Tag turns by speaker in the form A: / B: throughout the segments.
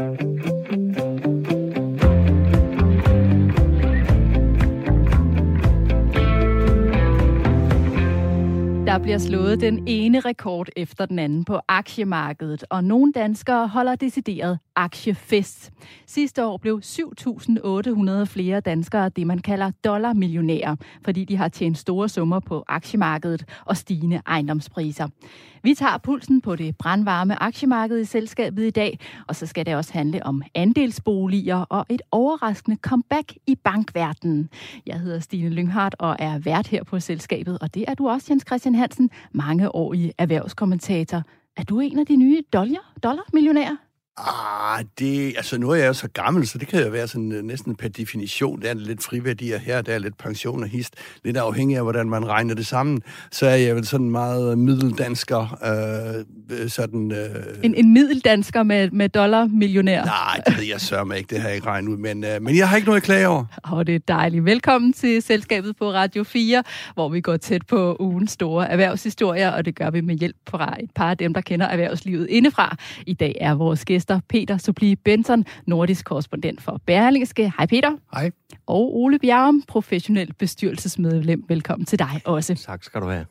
A: Der bliver slået den ene rekord efter den anden på aktiemarkedet, og nogle danskere holder decideret aktiefest. Sidste år blev 7.800 flere danskere det, man kalder dollarmillionærer, fordi de har tjent store summer på aktiemarkedet og stigende ejendomspriser. Vi tager pulsen på det brandvarme aktiemarked i selskabet i dag, og så skal det også handle om andelsboliger og et overraskende comeback i bankverdenen. Jeg hedder Stine Lynghardt og er vært her på selskabet, og det er du også, Jens Christian Hansen, mange år i erhvervskommentator. Er du en af de nye dollar, dollarmillionærer?
B: Ah, det, altså nu er jeg jo så gammel, så det kan jo være sådan uh, næsten per definition. Der er lidt friværdier her, der er lidt pension og hist. Lidt afhængig af, hvordan man regner det sammen. Så er jeg vel sådan meget middeldansker. Øh, sådan, øh...
A: En, en middeldansker med, med dollar-millionær?
B: Nej, det ved jeg sørger mig ikke. Det har jeg ikke regnet ud. Men, øh, men jeg har ikke noget at klage over.
A: Og det er dejligt. Velkommen til Selskabet på Radio 4, hvor vi går tæt på ugens store erhvervshistorier, og det gør vi med hjælp fra et par af dem, der kender erhvervslivet indefra. I dag er vores gæster gæster Peter Subli Benson, nordisk korrespondent for Berlingske. Hej Peter.
C: Hej.
A: Og Ole Bjerrum, professionel bestyrelsesmedlem. Velkommen til dig også.
C: Tak skal du have.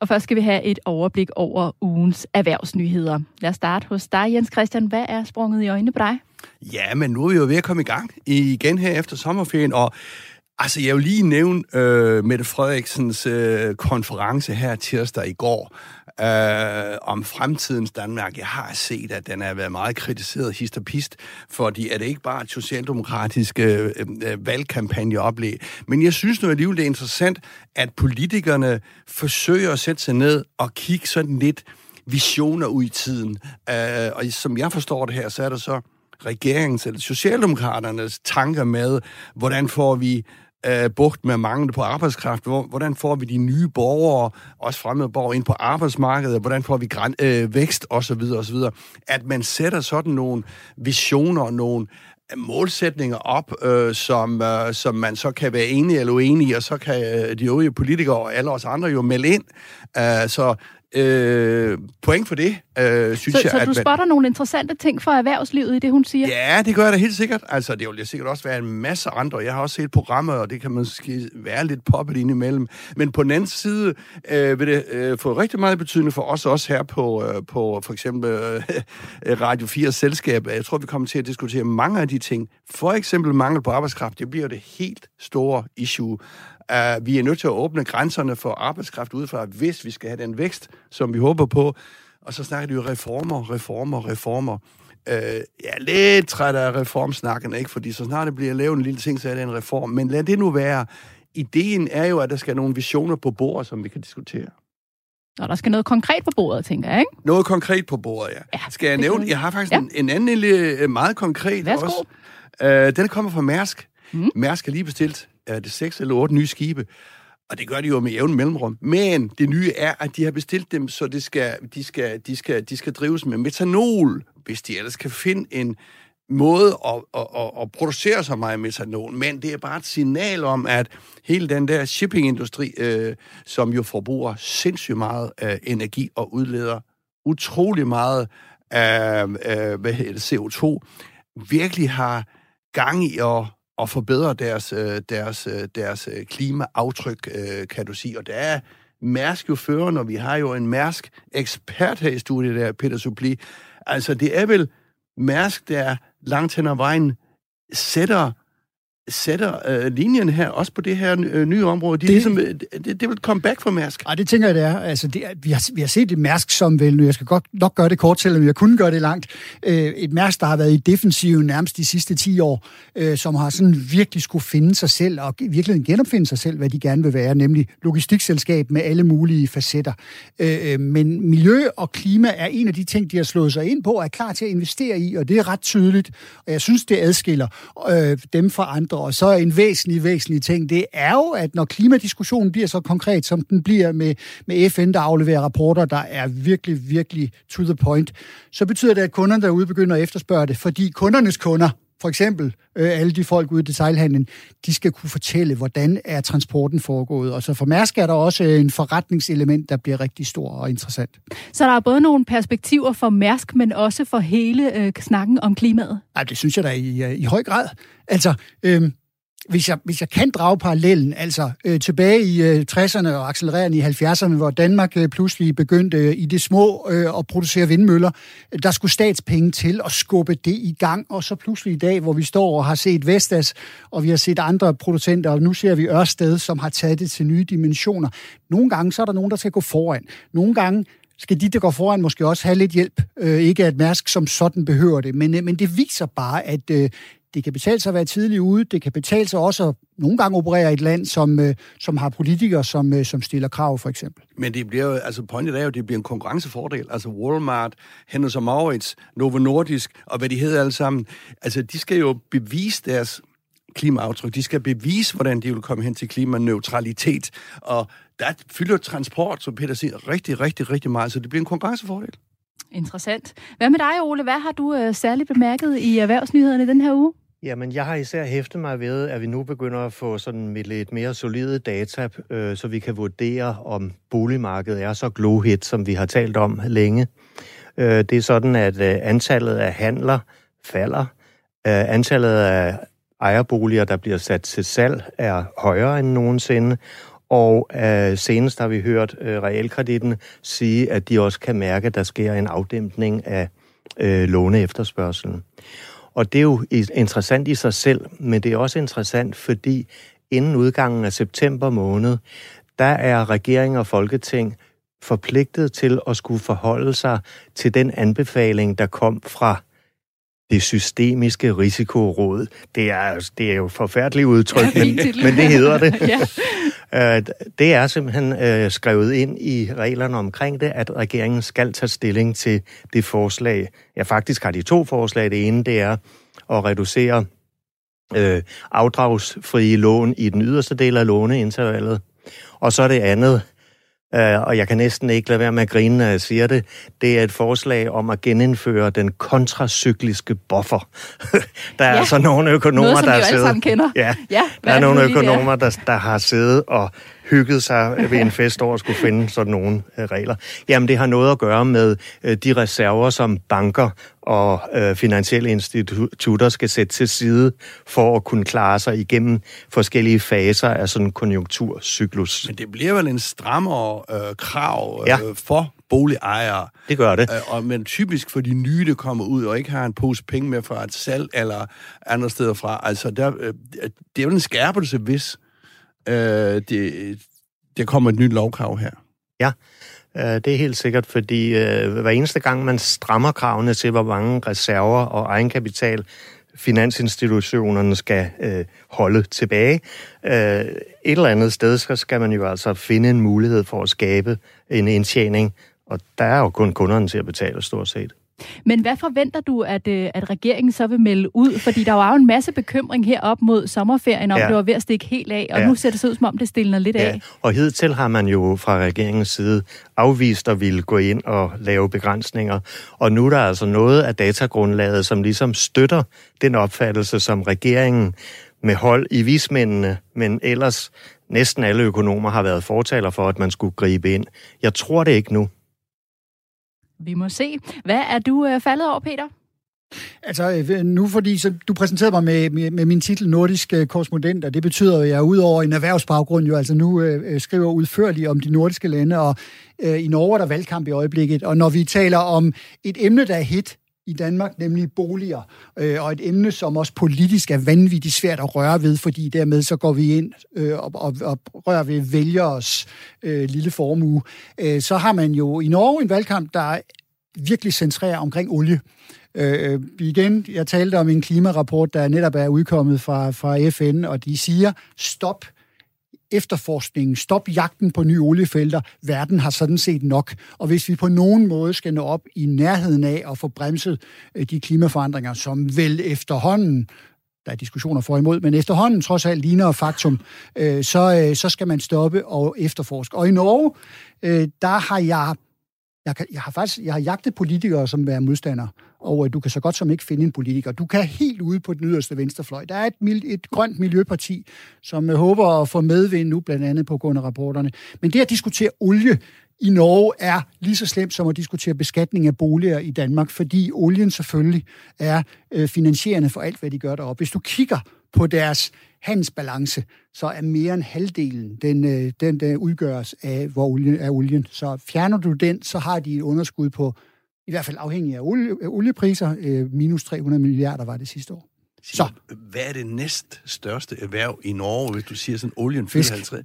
A: Og først skal vi have et overblik over ugens erhvervsnyheder. Lad os starte hos dig, Jens Christian. Hvad er sprunget i øjnene på dig?
B: Ja, men nu er vi jo ved at komme i gang igen her efter sommerferien, og Altså, jeg vil lige nævne øh, Mette Frederiksens øh, konference her tirsdag i går øh, om fremtidens Danmark. Jeg har set, at den har været meget kritiseret hist og pist, fordi er det ikke bare et socialdemokratisk øh, øh, valgkampagne. Men jeg synes nu alligevel, det er interessant, at politikerne forsøger at sætte sig ned og kigge sådan lidt visioner ud i tiden. Øh, og som jeg forstår det her, så er det så regeringens eller Socialdemokraternes tanker med, hvordan får vi øh, bugt med mangel på arbejdskraft? Hvordan får vi de nye borgere, også fremmede borgere, ind på arbejdsmarkedet? Hvordan får vi græn, øh, vækst osv. osv.? At man sætter sådan nogle visioner, nogle målsætninger op, øh, som, øh, som man så kan være enig eller uenige, og så kan øh, de øvrige politikere og alle os andre jo melde ind. Uh, så Øh, point for det, øh, synes
A: så,
B: jeg.
A: Så at du spotter man... nogle interessante ting for erhvervslivet i det, hun siger?
B: Ja, det gør jeg da helt sikkert. Altså, det vil sikkert også være en masse andre. Jeg har også set programmer, og det kan måske være lidt poppet ind imellem. Men på den anden side øh, vil det øh, få rigtig meget betydning for os også her på, øh, på for eksempel øh, Radio 4 selskab. Jeg tror, vi kommer til at diskutere mange af de ting. For eksempel mangel på arbejdskraft. Det bliver det helt store issue Uh, vi er nødt til at åbne grænserne for arbejdskraft udefra, hvis vi skal have den vækst, som vi håber på. Og så snakker de jo reformer, reformer, reformer. Uh, jeg er lidt træt af reformsnakken, ikke? fordi så snart det bliver lavet en lille ting, så er det en reform. Men lad det nu være. Ideen er jo, at der skal nogle visioner på bordet, som vi kan diskutere.
A: Og der skal noget konkret på bordet, tænker jeg, ikke?
B: Noget konkret på bordet, ja. ja skal jeg nævne? Jeg har faktisk ja. en, en anden lille, øh, meget konkret
A: Værsgo.
B: også. Uh, den kommer fra Mærsk. Mm. Mærsk har lige bestilt er det seks eller otte nye skibe. Og det gør de jo med jævn mellemrum. Men det nye er, at de har bestilt dem, så det skal, de, skal, de, skal, de skal drives med metanol, hvis de ellers kan finde en måde at, at, at, at producere så meget metanol. Men det er bare et signal om, at hele den der shippingindustri, øh, som jo forbruger sindssygt meget øh, energi og udleder utrolig meget af øh, hvad hedder CO2, virkelig har gang i at at forbedre deres, øh, deres, øh, deres øh, klimaaftryk, kan du sige. Og der er Mærsk jo fører, og vi har jo en Mærsk-ekspert her i studiet, der Peter Supli. Altså, det er vel Mærsk, der langt hen ad vejen sætter sætter øh, linjen her, også på det her øh, nye område. De det, ligesom, øh, det, det vil komme back for Mærsk.
C: Ja, det tænker jeg, det er. Altså, det er vi, har, vi har set et Mærsk, som vel, jeg skal godt nok gøre det kort, selvom jeg kunne gøre det langt, øh, et Mærsk, der har været i defensiven nærmest de sidste 10 år, øh, som har sådan virkelig skulle finde sig selv, og virkelig genopfinde sig selv, hvad de gerne vil være, nemlig logistikselskab med alle mulige facetter. Øh, øh, men miljø og klima er en af de ting, de har slået sig ind på, og er klar til at investere i, og det er ret tydeligt, og jeg synes, det adskiller øh, dem fra andre andre. Og så en væsentlig, væsentlig ting, det er jo, at når klimadiskussionen bliver så konkret, som den bliver med, med FN, der afleverer rapporter, der er virkelig, virkelig to the point, så betyder det, at kunderne derude begynder at efterspørge det, fordi kundernes kunder, for eksempel øh, alle de folk ude i detailhandlen, de skal kunne fortælle, hvordan er transporten foregået. Og så for Mærsk er der også en forretningselement, der bliver rigtig stor og interessant.
A: Så der er både nogle perspektiver for Mærsk, men også for hele øh, snakken om klimaet?
C: Ja, det synes jeg da i, øh, i høj grad. Altså, øh, hvis jeg, hvis jeg kan drage parallellen, altså øh, tilbage i øh, 60'erne og accelererende i 70'erne, hvor Danmark øh, pludselig begyndte øh, i det små øh, at producere vindmøller, øh, der skulle statspenge til at skubbe det i gang, og så pludselig i dag, hvor vi står og har set Vestas, og vi har set andre producenter, og nu ser vi Ørsted, som har taget det til nye dimensioner. Nogle gange så er der nogen, der skal gå foran. Nogle gange skal de, der går foran, måske også have lidt hjælp. Øh, ikke at Mærsk som sådan behøver det, men, øh, men det viser bare, at øh, det kan betale sig at være tidlig ude. Det kan betale sig også at nogle gange operere i et land, som, øh, som har politikere, som, øh, som stiller krav, for eksempel.
B: Men det bliver jo, altså pointet er jo, det bliver en konkurrencefordel. Altså Walmart, Hennes Maurits, Novo Nordisk, og hvad de hedder alle sammen. Altså, de skal jo bevise deres klimaaftryk. De skal bevise, hvordan de vil komme hen til klimaneutralitet. Og der fylder transport, som Peter siger, rigtig, rigtig, rigtig meget, så det bliver en konkurrencefordel.
A: Interessant. Hvad med dig, Ole? Hvad har du øh, særligt bemærket i erhvervsnyhederne den her uge?
D: Jamen, jeg har især hæftet mig ved, at vi nu begynder at få sådan med lidt mere solide data, øh, så vi kan vurdere, om boligmarkedet er så glohit, som vi har talt om længe. Øh, det er sådan, at øh, antallet af handler falder. Øh, antallet af ejerboliger, der bliver sat til salg, er højere end nogensinde. Og øh, senest har vi hørt øh, realkreditten sige, at de også kan mærke, at der sker en afdæmpning af øh, låneefterspørgselen. Og det er jo interessant i sig selv, men det er også interessant, fordi inden udgangen af september måned, der er regering og folketing forpligtet til at skulle forholde sig til den anbefaling, der kom fra det systemiske risikoråd. Det er, det er jo forfærdeligt udtryk, men, men det hedder det. ja. Øh, det er simpelthen øh, skrevet ind i reglerne omkring det, at regeringen skal tage stilling til det forslag. Ja, faktisk har de to forslag. Det ene, det er at reducere øh, afdragsfrie lån i den yderste del af låneintervallet. Og så det andet, og jeg kan næsten ikke lade være med at grine, når jeg siger det, det er et forslag om at genindføre den kontracykliske buffer. der er ja. altså nogle økonomer, Noget,
A: der
D: har
A: siddet...
D: Ja, ja der er nogle økonomer, der, der har siddet og hygget sig ved en fest over at skulle finde sådan nogle øh, regler. Jamen, det har noget at gøre med øh, de reserver, som banker og øh, finansielle institutter skal sætte til side for at kunne klare sig igennem forskellige faser af sådan en konjunkturcyklus.
B: Men det bliver vel en strammere øh, krav øh, ja. for boligejere.
D: Det gør det.
B: Øh, og, men typisk for de nye, der kommer ud og ikke har en pose penge med fra et salg eller andre steder fra. Altså, der, øh, det er jo en skærpelse, hvis øh, det, der kommer et nyt lovkrav her.
D: Ja, øh, det er helt sikkert, fordi øh, hver eneste gang man strammer kravene til, hvor mange reserver og egenkapital finansinstitutionerne skal øh, holde tilbage. Øh, et eller andet sted så skal man jo altså finde en mulighed for at skabe en indtjening, og der er jo kun kunderne til at betale stort set.
A: Men hvad forventer du, at, øh, at regeringen så vil melde ud? Fordi der var jo en masse bekymring herop mod sommerferien, om ja. det var ved at stikke helt af, og ja. nu ser det så ud, som om det stiller lidt ja. af.
D: Og hidtil har man jo fra regeringens side afvist at ville gå ind og lave begrænsninger. Og nu er der altså noget af datagrundlaget, som ligesom støtter den opfattelse, som regeringen med hold i vismændene, men ellers næsten alle økonomer har været fortaler for, at man skulle gribe ind. Jeg tror det ikke nu.
A: Vi må se. Hvad er du øh, faldet over, Peter?
C: Altså øh, nu fordi så du præsenterede mig med, med, med min titel Nordisk øh, korrespondent, og det betyder, at jeg ud over en erhvervsbaggrund jo altså nu øh, øh, skriver udførligt om de nordiske lande, og øh, i Norge er der valgkamp i øjeblikket, og når vi taler om et emne, der er hit i Danmark, nemlig boliger, øh, og et emne, som også politisk er vanvittigt svært at røre ved, fordi dermed så går vi ind øh, og, og, og rører ved vælgeres øh, lille formue. Øh, så har man jo i Norge en valgkamp, der virkelig centrerer omkring olie. Øh, igen, jeg talte om en klimarapport, der netop er udkommet fra, fra FN, og de siger, stop efterforskningen, stop jagten på nye oliefelter. Verden har sådan set nok. Og hvis vi på nogen måde skal nå op i nærheden af at få bremset øh, de klimaforandringer, som vel efterhånden der er diskussioner for imod, men efterhånden trods alt ligner faktum, øh, så, øh, så skal man stoppe og efterforske. Og i Norge, øh, der har jeg jeg, jeg har faktisk jeg har jagtet politikere, som er modstandere og du kan så godt som ikke finde en politiker. Du kan helt ude på den yderste venstrefløj. Der er et, et grønt miljøparti, som øh, håber at få medvind nu, blandt andet på grund af rapporterne. Men det at diskutere olie i Norge er lige så slemt som at diskutere beskatning af boliger i Danmark, fordi olien selvfølgelig er øh, finansierende for alt, hvad de gør deroppe. Hvis du kigger på deres handelsbalance, så er mere end halvdelen, den, øh, den der udgøres af, hvor olien, af olien. Så fjerner du den, så har de et underskud på, i hvert fald afhængig af olie, oliepriser, øh, minus 300 milliarder var det sidste år.
B: Så. Hvad er det næst største erhverv i Norge, hvis du siger sådan olien 54?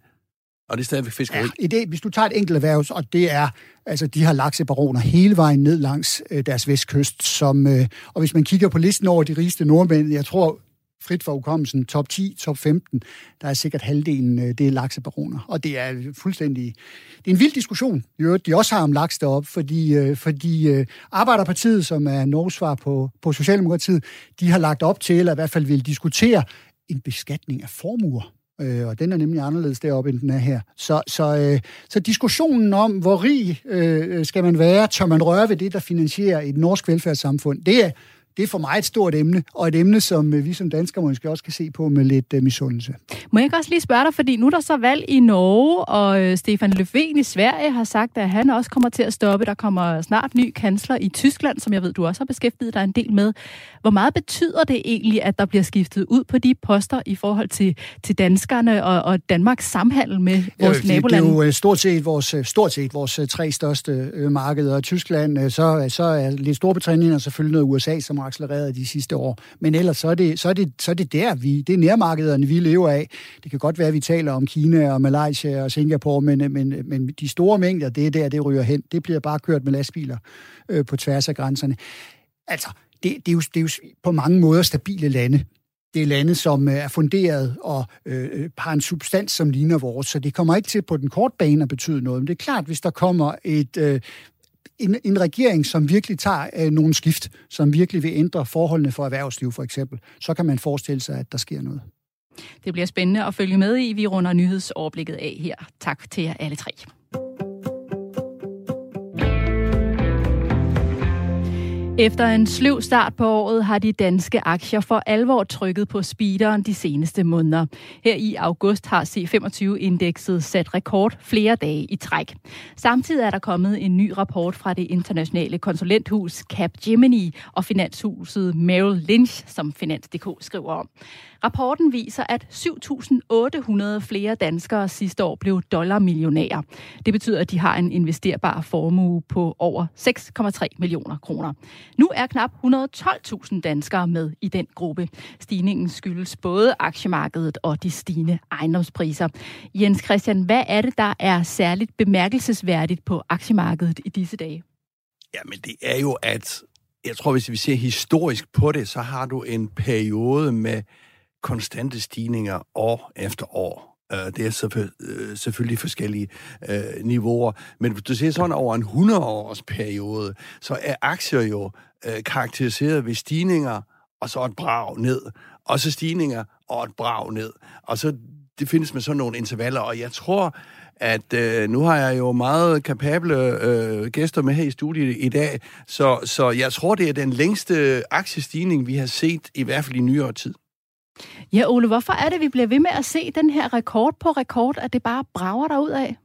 B: Og det er stadigvæk fiskeri?
C: Ja, det, hvis du tager et enkelt erhverv, og det er, altså de har laksebaroner hele vejen ned langs øh, deres vestkyst, som, øh, og hvis man kigger på listen over de rigeste nordmænd, jeg tror frit for hukommelsen, top 10, top 15, der er sikkert halvdelen, øh, det er laksebaroner. Og det er fuldstændig... Det er en vild diskussion, i øvrigt, de også har om laks deroppe, fordi, øh, fordi øh, Arbejderpartiet, som er Norges svar på, på Socialdemokratiet, de har lagt op til, eller i hvert fald vil diskutere en beskatning af formuer. Øh, og den er nemlig anderledes deroppe, end den er her. Så, så, øh, så diskussionen om, hvor rig øh, skal man være, tør man røre ved det, der finansierer et norsk velfærdssamfund, det er, det er for mig et stort emne, og et emne, som øh, vi som danskere måske også kan se på med lidt uh, misundelse.
A: Må jeg også lige spørge dig, fordi nu er der så valg i Norge, og øh, Stefan Löfven i Sverige har sagt, at han også kommer til at stoppe. Der kommer snart ny kansler i Tyskland, som jeg ved, du også har beskæftiget dig en del med. Hvor meget betyder det egentlig, at der bliver skiftet ud på de poster i forhold til, til danskerne og, og Danmarks samhandel med vores
C: ja,
A: nabolande?
C: Det er jo stort set vores, stort set vores tre største markeder. Tyskland, så, så er lidt Storbritannien og selvfølgelig noget USA, som accelereret de sidste år. Men ellers så er det, så er det, så er det der, vi, det er nærmarkederne, vi lever af. Det kan godt være, at vi taler om Kina og Malaysia og Singapore, men, men, men de store mængder, det er der, det ryger hen. Det bliver bare kørt med lastbiler øh, på tværs af grænserne. Altså, det, det, er jo, det er jo på mange måder stabile lande. Det er lande, som øh, er funderet og øh, øh, har en substans, som ligner vores, så det kommer ikke til på den korte bane at betyde noget. Men det er klart, hvis der kommer et øh, en, en regering, som virkelig tager øh, nogle skift, som virkelig vil ændre forholdene for erhvervsliv for eksempel, så kan man forestille sig, at der sker noget.
A: Det bliver spændende at følge med i. Vi runder nyhedsoverblikket af her. Tak til jer alle tre. Efter en sløv start på året har de danske aktier for alvor trykket på speederen de seneste måneder. Her i august har C25-indekset sat rekord flere dage i træk. Samtidig er der kommet en ny rapport fra det internationale konsulenthus Capgemini og finanshuset Merrill Lynch, som Finans.dk skriver om. Rapporten viser, at 7.800 flere danskere sidste år blev dollarmillionærer. Det betyder, at de har en investerbar formue på over 6,3 millioner kroner. Nu er knap 112.000 danskere med i den gruppe. Stigningen skyldes både aktiemarkedet og de stigende ejendomspriser. Jens Christian, hvad er det, der er særligt bemærkelsesværdigt på aktiemarkedet i disse dage?
B: Jamen, det er jo, at jeg tror, hvis vi ser historisk på det, så har du en periode med konstante stigninger år efter år. Øh, det er øh, selvfølgelig forskellige øh, niveauer. Men hvis du ser sådan over en 100-års periode, så er aktier jo øh, karakteriseret ved stigninger, og så et brag ned. Og så stigninger, og et brag ned. Og så det findes med sådan nogle intervaller, og jeg tror, at øh, nu har jeg jo meget kapable øh, gæster med her i studiet i dag, så, så jeg tror, det er den længste aktiestigning, vi har set, i hvert fald i nyere tid.
A: Ja, Ole, hvorfor er det, vi bliver ved med at se den her rekord på rekord, at det bare brager der ud af?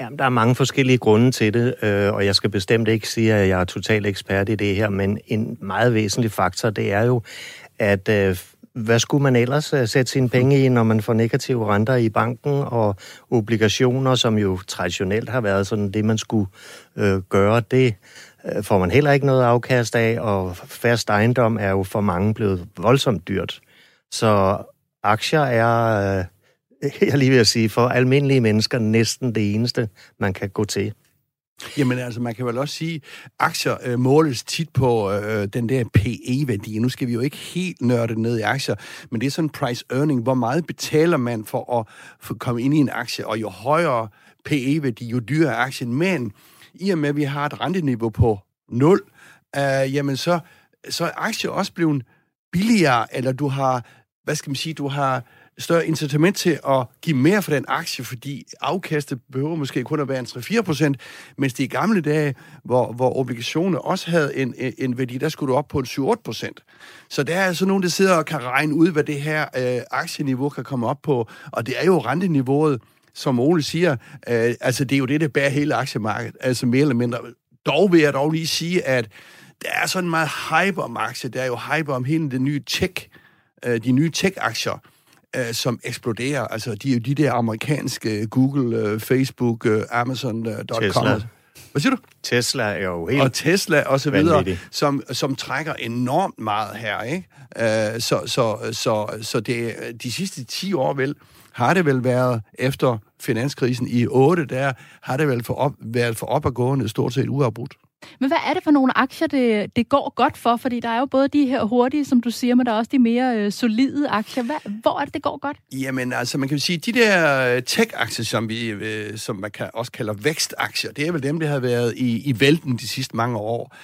D: Ja, der er mange forskellige grunde til det, øh, og jeg skal bestemt ikke sige, at jeg er total ekspert i det her, men en meget væsentlig faktor, det er jo, at øh, hvad skulle man ellers øh, sætte sine penge i, når man får negative renter i banken og obligationer, som jo traditionelt har været sådan det, man skulle øh, gøre, det øh, får man heller ikke noget afkast af, og fast ejendom er jo for mange blevet voldsomt dyrt. Så aktier er, øh, jeg lige vil sige, for almindelige mennesker næsten det eneste, man kan gå til.
B: Jamen altså, man kan vel også sige, aktier øh, måles tit på øh, den der PE-værdi. Nu skal vi jo ikke helt nørde ned i aktier, men det er sådan price earning. Hvor meget betaler man for at for komme ind i en aktie? Og jo højere PE-værdi, jo dyrere er aktien. Men i og med, at vi har et renteniveau på 0, øh, jamen så, så er aktier også blevet billigere, eller du har hvad skal man sige, du har større incitament til at give mere for den aktie, fordi afkastet behøver måske kun at være en 3-4 procent, mens det i gamle dage, hvor, hvor obligationer også havde en, en værdi, der skulle du op på en 7-8 procent. Så der er altså nogen, der sidder og kan regne ud, hvad det her øh, aktieniveau kan komme op på, og det er jo renteniveauet, som Ole siger, øh, altså det er jo det, der bærer hele aktiemarkedet, altså mere eller mindre. Dog vil jeg dog lige sige, at der er sådan meget hype om aktier. Der er jo hype om hele det nye tech, øh, de nye tech-aktier, øh, som eksploderer. Altså, de er jo de der amerikanske Google, øh, Facebook, øh, Amazon.com. Tesla. Hvad siger du?
D: Tesla er jo helt
B: Og Tesla og så videre, som, som trækker enormt meget her, ikke? Uh, så, så, så, så det, de sidste 10 år vel, har det vel været efter finanskrisen i 8, der har det vel for op, været for opadgående stort set uafbrudt.
A: Men hvad er det for nogle aktier, det, det går godt for? Fordi der er jo både de her hurtige, som du siger, men der er også de mere øh, solide aktier. Hvad, hvor er det, det går godt?
B: Jamen, altså, man kan sige, de der øh, tech-aktier, som, vi, øh, som man kan også kalder vækstaktier, det er vel dem, der har været i, i vælten de sidste mange år.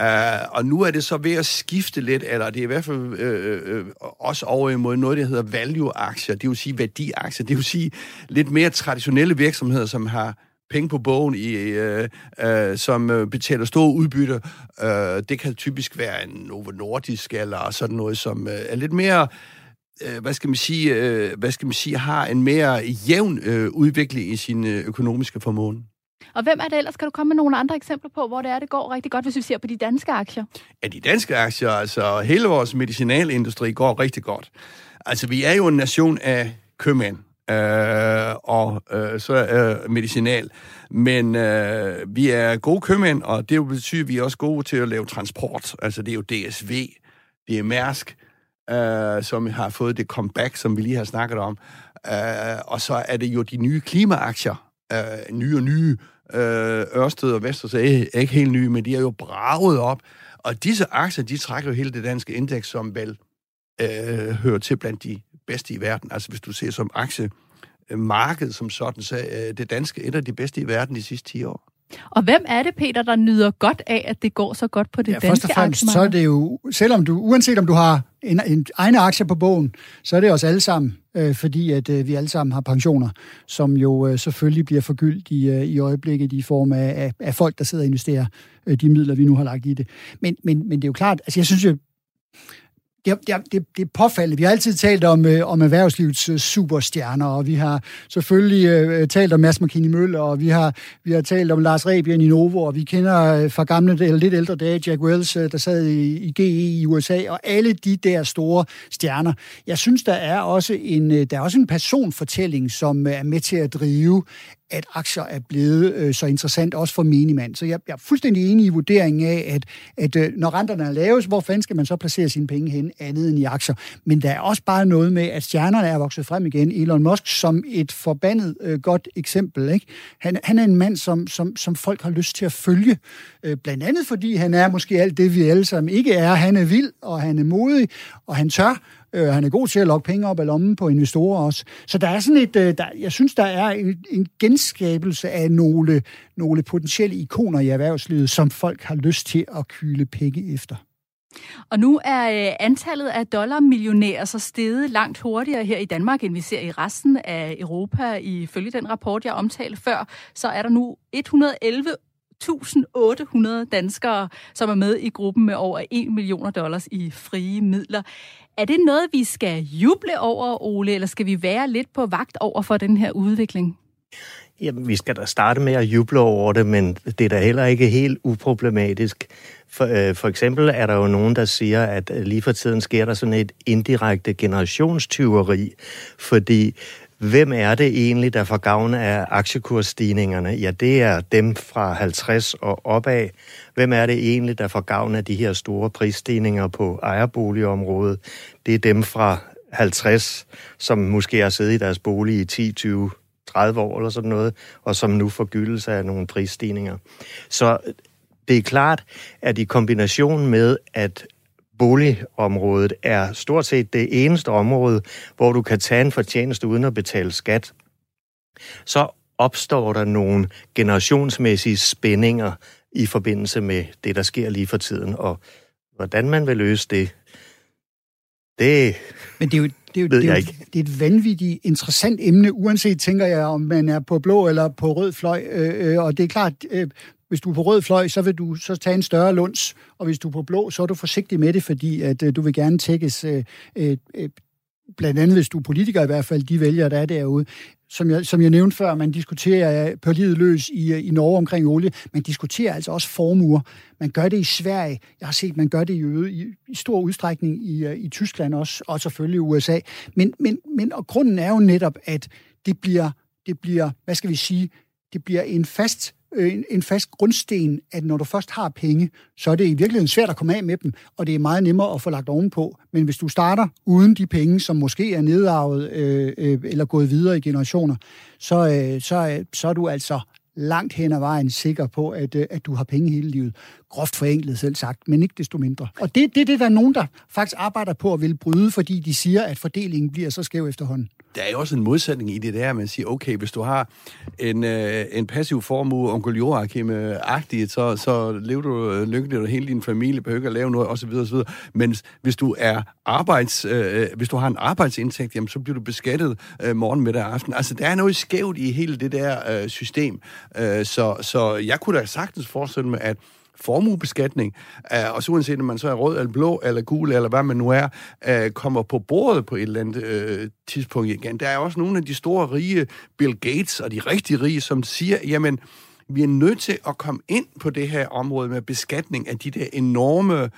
B: Uh, og nu er det så ved at skifte lidt, eller det er i hvert fald øh, øh, øh, også over imod noget, der hedder value-aktier, det vil sige værdiaktier, det vil sige lidt mere traditionelle virksomheder, som har penge på bogen, i, øh, øh, som øh, betaler store udbytte. Øh, det kan typisk være en Novo Nordisk eller sådan noget, som øh, er lidt mere øh, hvad skal man sige, øh, hvad skal man sige, har en mere jævn øh, udvikling i sin øh, økonomiske formåen.
A: Og hvem er det ellers? Kan du komme med nogle andre eksempler på, hvor det er, det går rigtig godt, hvis vi ser på de danske aktier?
B: Ja, de danske aktier, altså hele vores medicinalindustri går rigtig godt. Altså, vi er jo en nation af købmænd øh, og øh, så øh, medicinal. Men øh, vi er gode købmænd, og det betyder, at vi er også gode til at lave transport. Altså det er jo DSV, det er Mærsk, øh, som har fået det comeback, som vi lige har snakket om. Øh, og så er det jo de nye klimaaktier, øh, nye og nye. Øh, Ørsted og Vesters er ikke helt nye, men de er jo braget op. Og disse aktier, de trækker jo hele det danske indeks, som vel øh, hører til blandt de bedste i verden. Altså hvis du ser som aktiemarked som sådan, så er det danske et af de bedste i verden de sidste 10 år.
A: Og hvem er det, Peter, der nyder godt af, at det går så godt på det ja, danske
C: først og fremmest, så er det jo, selvom du, uanset om du har en, en egne aktier på bogen, så er det os alle sammen, øh, fordi at øh, vi alle sammen har pensioner, som jo øh, selvfølgelig bliver forgyldt i, øh, i øjeblikket i form af, af, af folk, der sidder og investerer øh, de midler, vi nu har lagt i det. Men, men, men det er jo klart, altså jeg synes jo, det, det, det, er påfaldende. Vi har altid talt om, øh, om erhvervslivets øh, superstjerner, og vi har selvfølgelig øh, øh, talt om Mads McKinney Møller, og vi har, vi har talt om Lars Rebien i Novo, og vi kender øh, fra gamle, eller lidt ældre dage, Jack Wells, øh, der sad i, i GE i USA, og alle de der store stjerner. Jeg synes, der er også en, øh, der er også en personfortælling, som øh, er med til at drive at aktier er blevet øh, så interessant, også for minimand. Så jeg, jeg er fuldstændig enig i vurderingen af, at, at øh, når renterne er laves, hvor fanden skal man så placere sine penge hen, andet end i aktier? Men der er også bare noget med, at stjernerne er vokset frem igen. Elon Musk som et forbandet øh, godt eksempel. Ikke? Han, han er en mand, som, som, som folk har lyst til at følge. Øh, blandt andet fordi han er måske alt det, vi alle sammen ikke er. Han er vild, og han er modig, og han tør, Øh, han er god til at lokke penge op af lommen på investorer også. Så der er sådan et, øh, der, jeg synes, der er en, en genskabelse af nogle, nogle potentielle ikoner i erhvervslivet, som folk har lyst til at kyle penge efter.
A: Og nu er øh, antallet af dollarmillionærer så steget langt hurtigere her i Danmark, end vi ser i resten af Europa. Ifølge den rapport, jeg omtalte før, så er der nu 111 1.800 danskere, som er med i gruppen med over 1 millioner dollars i frie midler. Er det noget, vi skal juble over, Ole, eller skal vi være lidt på vagt over for den her udvikling?
D: Jamen, vi skal da starte med at juble over det, men det er da heller ikke helt uproblematisk. For, øh, for eksempel er der jo nogen, der siger, at lige for tiden sker der sådan et indirekte generationstyveri, fordi Hvem er det egentlig, der får gavn af aktiekursstigningerne? Ja, det er dem fra 50 og opad. Hvem er det egentlig, der får gavn af de her store prisstigninger på ejerboligområdet? Det er dem fra 50, som måske har siddet i deres bolig i 10, 20, 30 år eller sådan noget, og som nu får gyldelse af nogle prisstigninger. Så det er klart, at i kombination med, at boligområdet er stort set det eneste område, hvor du kan tage en fortjeneste uden at betale skat, så opstår der nogle generationsmæssige spændinger i forbindelse med det, der sker lige for tiden. Og hvordan man vil løse det, det...
C: Men det er jo, det, er,
D: ved
C: det,
D: jeg
C: er,
D: ikke.
C: det er et vanvittigt interessant emne, uanset, tænker jeg, om man er på blå eller på rød fløj. Øh, øh, og det er klart, øh, hvis du er på rød fløj, så vil du så tage en større lunds, og hvis du er på blå, så er du forsigtig med det, fordi at øh, du vil gerne tækkes, øh, øh, øh blandt andet hvis du er politiker i hvert fald, de vælger, der er derude. Som jeg, som jeg nævnte før, man diskuterer øh, på livet løs i, øh, i Norge omkring olie. Man diskuterer altså også formuer. Man gør det i Sverige. Jeg har set, man gør det i, øde, i, i stor udstrækning i, i Tyskland også, og selvfølgelig i USA. Men, men, men og grunden er jo netop, at det bliver, det bliver, hvad skal vi sige, det bliver en fast Øh, en, en fast grundsten, at når du først har penge, så er det i virkeligheden svært at komme af med dem, og det er meget nemmere at få lagt ovenpå. Men hvis du starter uden de penge, som måske er nedarvet øh, øh, eller gået videre i generationer, så, øh, så, øh, så er du altså langt hen ad vejen sikker på, at, øh, at du har penge hele livet. Groft forenklet selv sagt, men ikke desto mindre. Og det, det er det, der er nogen, der faktisk arbejder på at vil bryde, fordi de siger, at fordelingen bliver så skæv efterhånden
B: der er jo også en modsætning i det der, man siger, okay, hvis du har en, øh, en passiv formue, onkel agtigt så, så lever du øh, lykkeligt, og hele din familie behøver at lave noget, osv. osv. Men hvis du er arbejds, øh, øh, hvis du har en arbejdsindtægt, jamen, så bliver du beskattet øh, morgen, middag og aften. Altså, der er noget skævt i hele det der øh, system. Øh, så, så jeg kunne da sagtens forestille mig, at formuebeskatning, uh, og så uanset om man så er rød eller blå eller gul eller hvad man nu er, uh, kommer på bordet på et eller andet øh, tidspunkt igen. Der er også nogle af de store rige, Bill Gates og de rigtig rige, som siger, jamen, vi er nødt til at komme ind på det her område med beskatning af de der enorme øh,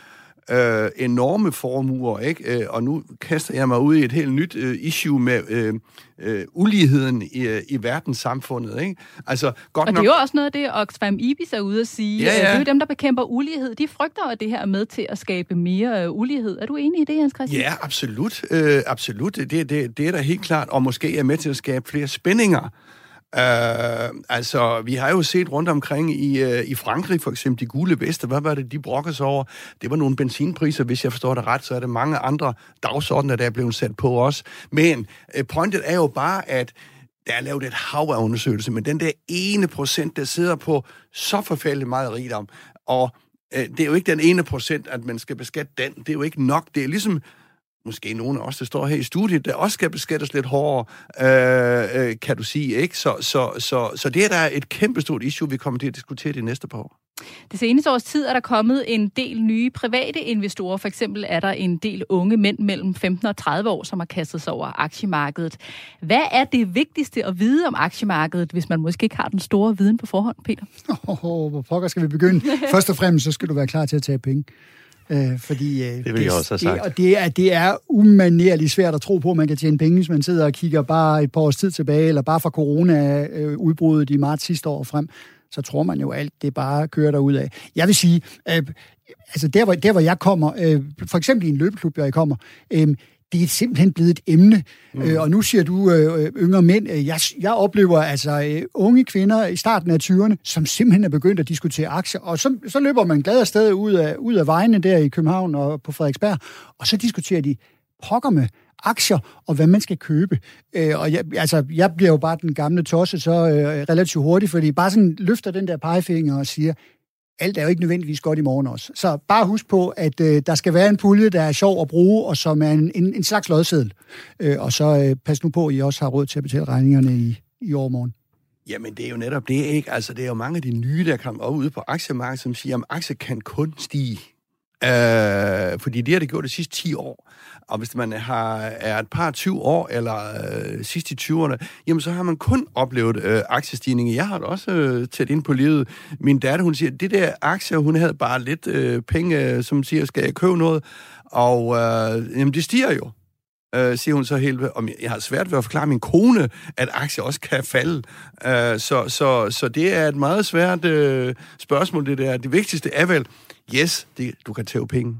B: enorme formuer, ikke? Øh, og nu kaster jeg mig ud i et helt nyt øh, issue med øh, øh, uligheden i, øh, i verdenssamfundet, ikke?
A: Altså, godt og nok... det er jo også noget af det, Oxfam Ibis er ude at sige. Ja, ja. Det er jo dem, der bekæmper ulighed. De frygter, at det her er med til at skabe mere øh, ulighed. Er du enig i det, Jens Christian?
B: Ja, absolut. Øh, absolut. Det, det, det er da helt klart, og måske er med til at skabe flere spændinger Øh, altså, vi har jo set rundt omkring i, øh, i Frankrig, for eksempel de gule veste, hvad var det, de brokker sig over? Det var nogle benzinpriser, hvis jeg forstår det ret, så er det mange andre dagsordner, der er blevet sat på os. Men øh, pointet er jo bare, at der er lavet et hav af undersøgelser, men den der ene procent, der sidder på så forfærdeligt meget rigdom, og øh, det er jo ikke den ene procent, at man skal beskatte den. Det er jo ikke nok. Det er ligesom måske nogen af os, der står her i studiet, der også skal beskattes lidt hårdere, øh, øh, kan du sige, ikke? Så, så, så, så det er der et kæmpestort issue, vi kommer til at diskutere de næste par år.
A: Det seneste års tid er der kommet en del nye private investorer. For eksempel er der en del unge mænd mellem 15 og 30 år, som har kastet sig over aktiemarkedet. Hvad er det vigtigste at vide om aktiemarkedet, hvis man måske ikke har den store viden på forhånd, Peter?
C: Oh, oh, hvor pokker skal vi begynde? Først og fremmest, så skal du være klar til at tage penge. Øh, fordi,
D: øh, det vil jeg også have sagt.
C: Det, og det er, det er umanerligt svært at tro på, at man kan tjene penge, hvis man sidder og kigger bare et par års tid tilbage, eller bare fra corona-udbruddet i marts sidste år frem. Så tror man jo alt, det bare kører ud af. Jeg vil sige, øh, altså der hvor, der, hvor jeg kommer, øh, for eksempel i en løbeklub, hvor jeg kommer, øh, det er simpelthen blevet et emne. Mm. Øh, og nu siger du øh, yngre mænd. Øh, jeg, jeg oplever altså øh, unge kvinder i starten af 20'erne, som simpelthen er begyndt at diskutere aktier. Og så, så løber man glad afsted ud af, ud af vejene der i København og på Frederiksberg. Og så diskuterer de pokker med aktier og hvad man skal købe. Øh, og jeg, altså, jeg bliver jo bare den gamle tosse så øh, relativt hurtigt, fordi bare sådan løfter den der pegefinger og siger, alt er jo ikke nødvendigvis godt i morgen også. Så bare husk på, at øh, der skal være en pulje, der er sjov at bruge, og som er en, en, en slags lodseddel. Øh, og så øh, pas nu på, at I også har råd til at betale regningerne i, i overmorgen.
B: Jamen, det er jo netop det, ikke? Altså, det er jo mange af de nye, der kommer op ude på aktiemarkedet, som siger, at aktier kan kun stige. Øh, fordi det har det gjort de sidste 10 år. Og hvis man har, er et par 20 år, eller øh, sidst i 20'erne, jamen så har man kun oplevet øh, aktiestigninger. Jeg har det også øh, tæt ind på livet. Min datter, hun siger, det der aktier, hun havde bare lidt øh, penge, øh, som siger, skal jeg købe noget? Og øh, jamen, det stiger jo. Øh, siger hun så helt om jeg har svært ved at forklare min kone, at aktier også kan falde. Øh, så, så, så det er et meget svært øh, spørgsmål, det der. Det vigtigste er vel, yes, det, du kan tæve penge.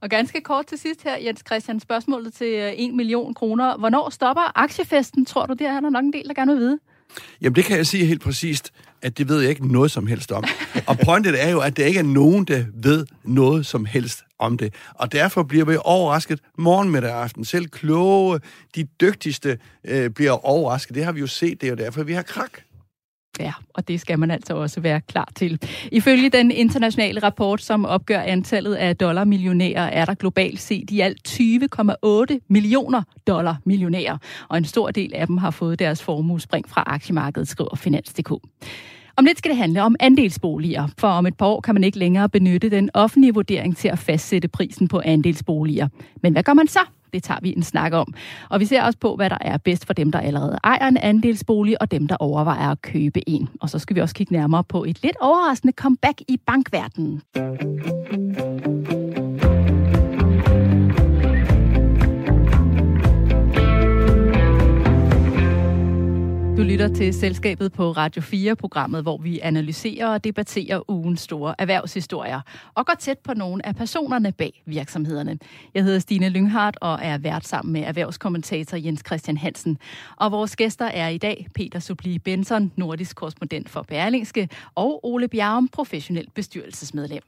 A: Og ganske kort til sidst her, Jens Christian, spørgsmålet til 1 øh, million kroner. Hvornår stopper aktiefesten, tror du? Det er der nok en del, der gerne vil vide.
B: Jamen, det kan jeg sige helt præcist, at det ved jeg ikke noget som helst om. Og pointet er jo, at der ikke er nogen, der ved noget som helst om det. Og derfor bliver vi overrasket morgen, med aften. Selv kloge, de dygtigste øh, bliver overrasket. Det har vi jo set, det er jo derfor, vi har krak.
A: Ja, og det skal man altså også være klar til. Ifølge den internationale rapport, som opgør antallet af dollarmillionærer, er der globalt set i alt 20,8 millioner dollarmillionærer, og en stor del af dem har fået deres formue spring fra aktiemarkedet, skriver Finans.dk. Om lidt skal det handle om andelsboliger, for om et par år kan man ikke længere benytte den offentlige vurdering til at fastsætte prisen på andelsboliger. Men hvad gør man så? Det tager vi en snak om. Og vi ser også på, hvad der er bedst for dem, der allerede ejer en andelsbolig, og dem, der overvejer at købe en. Og så skal vi også kigge nærmere på et lidt overraskende comeback i bankverdenen. Du lytter til Selskabet på Radio 4-programmet, hvor vi analyserer og debatterer ugens store erhvervshistorier og går tæt på nogle af personerne bag virksomhederne. Jeg hedder Stine Lynghardt og er vært sammen med erhvervskommentator Jens Christian Hansen. Og vores gæster er i dag Peter Subli Benson, nordisk korrespondent for Berlingske, og Ole Bjarum, professionel bestyrelsesmedlem.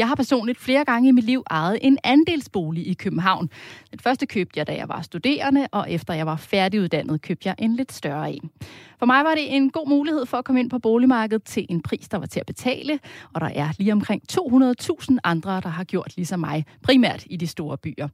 A: Jeg har personligt flere gange i mit liv ejet en andelsbolig i København. Den første købte jeg, da jeg var studerende, og efter jeg var færdiguddannet, købte jeg en lidt større en. For mig var det en god mulighed for at komme ind på boligmarkedet til en pris, der var til at betale, og der er lige omkring 200.000 andre, der har gjort ligesom mig, primært i de store byer.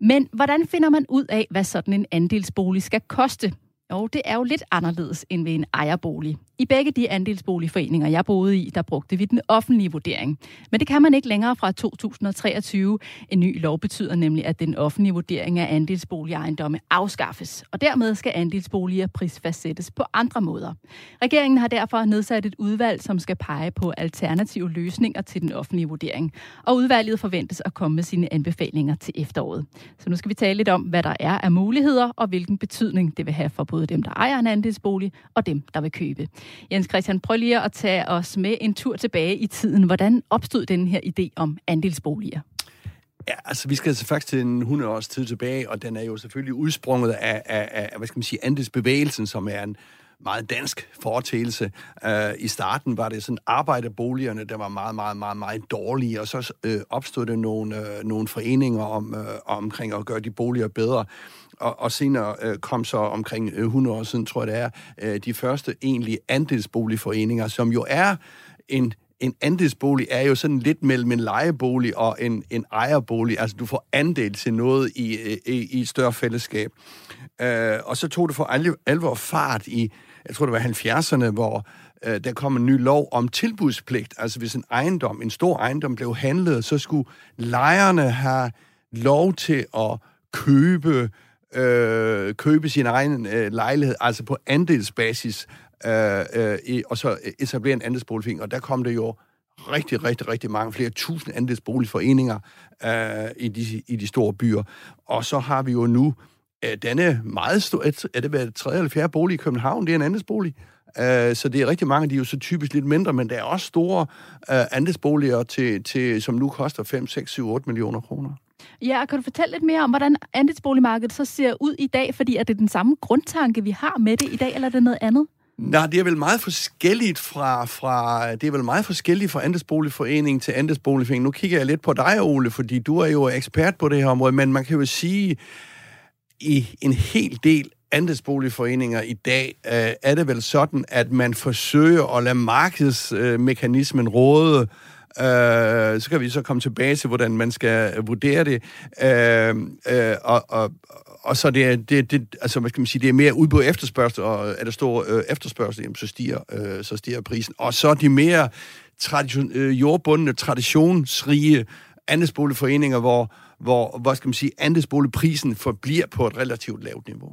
A: Men hvordan finder man ud af, hvad sådan en andelsbolig skal koste? Jo, det er jo lidt anderledes end ved en ejerbolig. I begge de andelsboligforeninger, jeg boede i, der brugte vi den offentlige vurdering. Men det kan man ikke længere fra 2023. En ny lov betyder nemlig, at den offentlige vurdering af andelsboligejendomme afskaffes, og dermed skal andelsboliger prisfastsættes på andre måder. Regeringen har derfor nedsat et udvalg, som skal pege på alternative løsninger til den offentlige vurdering, og udvalget forventes at komme med sine anbefalinger til efteråret. Så nu skal vi tale lidt om, hvad der er af muligheder, og hvilken betydning det vil have for både dem, der ejer en andelsbolig, og dem, der vil købe. Jens Christian, prøv lige at tage os med en tur tilbage i tiden. Hvordan opstod den her idé om andelsboliger?
B: Ja, altså vi skal altså faktisk til en 100 års tid tilbage, og den er jo selvfølgelig udsprunget af, af, af hvad skal man sige, andelsbevægelsen, som er en meget dansk foretagelse. Uh, I starten var det sådan arbejderboligerne, der var meget, meget, meget, meget dårlige, og så uh, opstod der nogle, uh, nogle foreninger om, uh, omkring at gøre de boliger bedre og, og senere øh, kom så omkring øh, 100 år siden, tror jeg det er, øh, de første egentlige andelsboligforeninger, som jo er en en andelsbolig er jo sådan lidt mellem en lejebolig og en, en ejerbolig. Altså, du får andel til noget i, øh, i, i et større fællesskab. Øh, og så tog det for alvor fart i, jeg tror det var 70'erne, hvor øh, der kom en ny lov om tilbudspligt. Altså, hvis en ejendom, en stor ejendom blev handlet, så skulle lejerne have lov til at købe øh, købe sin egen øh, lejlighed, altså på andelsbasis, øh, øh, og så etablere en andelsboligforening. Og der kom det jo rigtig, rigtig, rigtig mange, flere tusind andelsboligforeninger øh, i, de, i de store byer. Og så har vi jo nu øh, denne meget store, er det været tredje eller fjerde bolig i København, det er en andelsbolig. Uh, så det er rigtig mange, de er jo så typisk lidt mindre, men der er også store øh, andelsboliger, til, til, som nu koster 5, 6, 7, 8 millioner kroner.
A: Ja, kan du fortælle lidt mere om, hvordan andelsboligmarkedet så ser ud i dag? Fordi er det den samme grundtanke, vi har med det i dag, eller er det noget andet?
B: Nej, det er vel meget forskelligt fra, fra det er vel meget forskelligt fra andelsboligforening til andelsboligforening. Nu kigger jeg lidt på dig, Ole, fordi du er jo ekspert på det her område, men man kan jo sige, i en hel del andelsboligforeninger i dag, øh, er det vel sådan, at man forsøger at lade markedsmekanismen råde Øh, Øh, så kan vi så komme tilbage til, hvordan man skal vurdere det. Øh, øh, og, og, og så det er, det, det, altså, hvad skal man sige, det er mere udbud efterspørgsel, og er der stor øh, efterspørgsel, jamen, så, stiger, øh, så stiger prisen. Og så de mere tradition, øh, jordbundne, traditionsrige andelsboligforeninger, hvor, hvor, hvad skal man sige, andelsboligprisen forbliver på et relativt lavt niveau.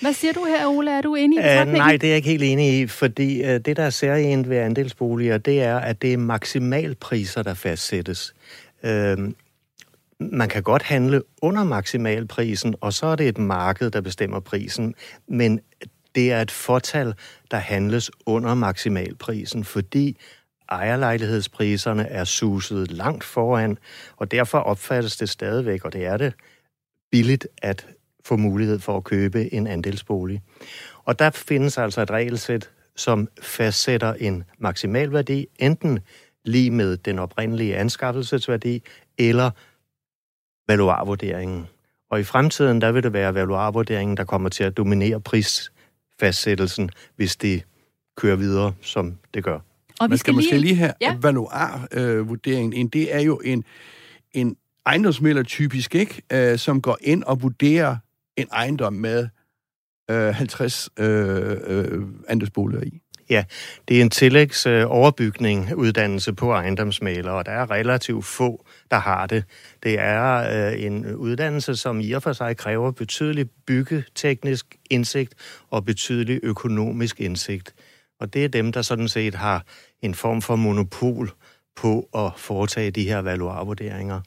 A: Hvad siger du her, Ole? Er du enig i uh,
D: Nej, det er jeg ikke helt enig i, fordi uh, det, der er særligt ved andelsboliger, det er, at det er maksimalpriser, der fastsættes. Uh, man kan godt handle under maksimalprisen, og så er det et marked, der bestemmer prisen, men det er et fortal, der handles under maksimalprisen, fordi ejerlejlighedspriserne er suset langt foran, og derfor opfattes det stadigvæk, og det er det, billigt at få mulighed for at købe en andelsbolig. Og der findes altså et regelsæt, som fastsætter en maksimal værdi, enten lige med den oprindelige anskaffelsesværdi, eller valuarvurderingen. Og i fremtiden, der vil det være valuarvurderingen, der kommer til at dominere pris, fastsættelsen, hvis det kører videre, som det gør.
B: Og vi Man skal, skal måske lige have ja. valuarvurderingen øh, Det er jo en, en ejendomsmælder typisk, ikke? Øh, som går ind og vurderer en ejendom med øh, 50 øh, øh, andelsboliger i.
D: Ja, det er en tillægs øh, overbygning uddannelse på ejendomsmaler, og der er relativt få, der har det. Det er øh, en uddannelse, som i og for sig kræver betydelig byggeteknisk indsigt og betydelig økonomisk indsigt. Og det er dem, der sådan set har en form for monopol på at foretage de her valuarvurderinger.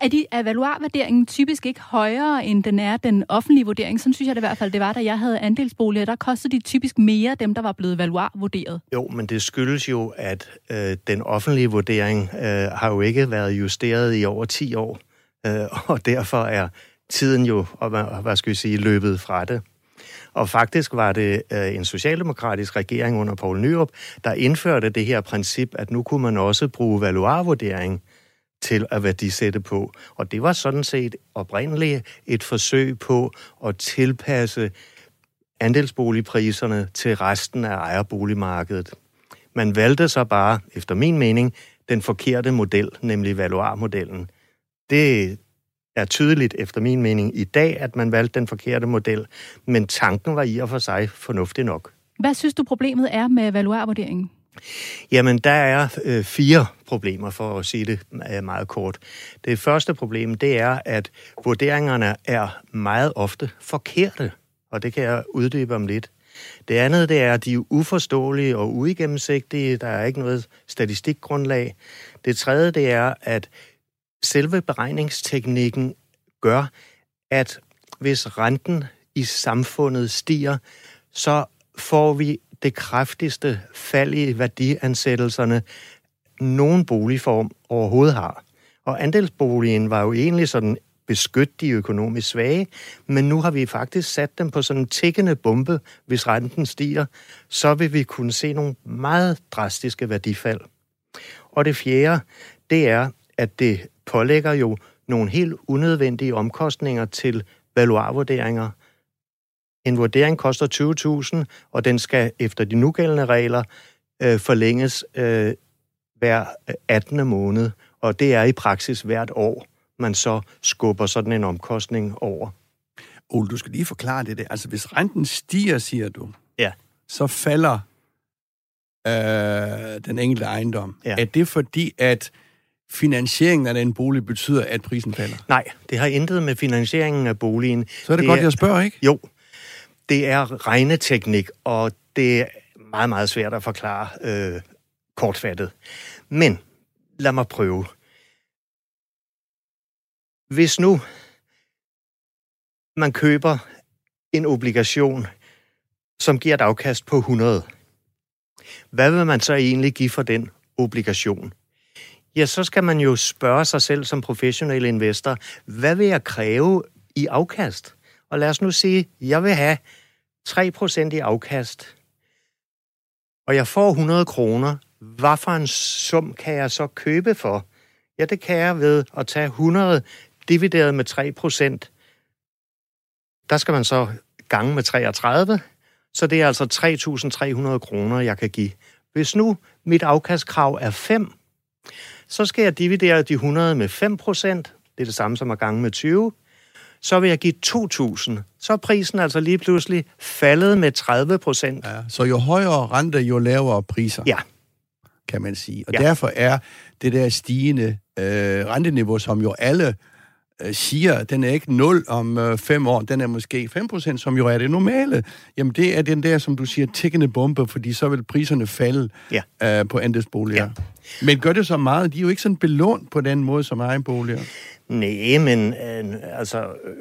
A: Er, de, er valuarvurderingen typisk ikke højere, end den er den offentlige vurdering? Sådan synes jeg det i hvert fald, det var, da jeg havde andelsboliger. Der kostede de typisk mere, dem der var blevet valuarvurderet.
D: Jo, men det skyldes jo, at øh, den offentlige vurdering øh, har jo ikke været justeret i over 10 år. Øh, og derfor er tiden jo, og hvad skal vi sige, løbet fra det. Og faktisk var det øh, en socialdemokratisk regering under Poul Nyrup, der indførte det her princip, at nu kunne man også bruge valuarvurdering til at værdisætte på. Og det var sådan set oprindeligt et forsøg på at tilpasse andelsboligpriserne til resten af ejerboligmarkedet. Man valgte så bare, efter min mening, den forkerte model, nemlig valuarmodellen. Det er tydeligt, efter min mening, i dag, at man valgte den forkerte model, men tanken var i og for sig fornuftig nok.
A: Hvad synes du problemet er med valuarvurderingen?
D: Jamen, der er øh, fire problemer, for at sige det øh, meget kort. Det første problem, det er, at vurderingerne er meget ofte forkerte, og det kan jeg uddybe om lidt. Det andet, det er, at de er uforståelige og uigennemsigtige. Der er ikke noget statistikgrundlag. Det tredje, det er, at selve beregningsteknikken gør, at hvis renten i samfundet stiger, så får vi det kraftigste fald i værdiansættelserne, nogen boligform overhovedet har. Og andelsboligen var jo egentlig sådan beskytte de økonomisk svage, men nu har vi faktisk sat dem på sådan en tækkende bombe. Hvis renten stiger, så vil vi kunne se nogle meget drastiske værdifald. Og det fjerde, det er, at det pålægger jo nogle helt unødvendige omkostninger til valuarvurderinger, en vurdering koster 20.000, og den skal efter de nugældende regler øh, forlænges øh, hver 18. måned, og det er i praksis hvert år, man så skubber sådan en omkostning over.
B: Ole, du skal lige forklare det der. Altså, hvis renten stiger, siger du,
D: ja.
B: så falder øh, den enkelte ejendom. Ja. Er det fordi, at finansieringen af den bolig betyder, at prisen falder?
D: Nej, det har intet med finansieringen af boligen.
B: Så er det, det godt, jeg spørger, ikke?
D: Jo, det er regneteknik, og det er meget, meget svært at forklare øh, kortfattet. Men lad mig prøve. Hvis nu man køber en obligation, som giver et afkast på 100, hvad vil man så egentlig give for den obligation? Ja, så skal man jo spørge sig selv som professionel investor, hvad vil jeg kræve i afkast? Og lad os nu sige, jeg vil have 3% i afkast, og jeg får 100 kroner. Hvad for en sum kan jeg så købe for? Ja, det kan jeg ved at tage 100 divideret med 3%. Der skal man så gange med 33, så det er altså 3.300 kroner, jeg kan give. Hvis nu mit afkastkrav er 5, så skal jeg dividere de 100 med 5 procent. Det er det samme som at gange med 20 så vil jeg give 2.000. Så er prisen altså lige pludselig faldet med 30 procent.
B: Ja, så jo højere rente, jo lavere priser.
D: Ja.
B: Kan man sige. Og ja. derfor er det der stigende øh, renteniveau, som jo alle øh, siger, den er ikke 0 om øh, fem år, den er måske 5%, som jo er det normale. Jamen det er den der, som du siger, tikkende bombe, fordi så vil priserne falde ja. øh, på andelsboliger. Ja. Men gør det så meget? De er jo ikke sådan belånt på den måde som egenboliger.
D: Nej, men øh, altså, øh,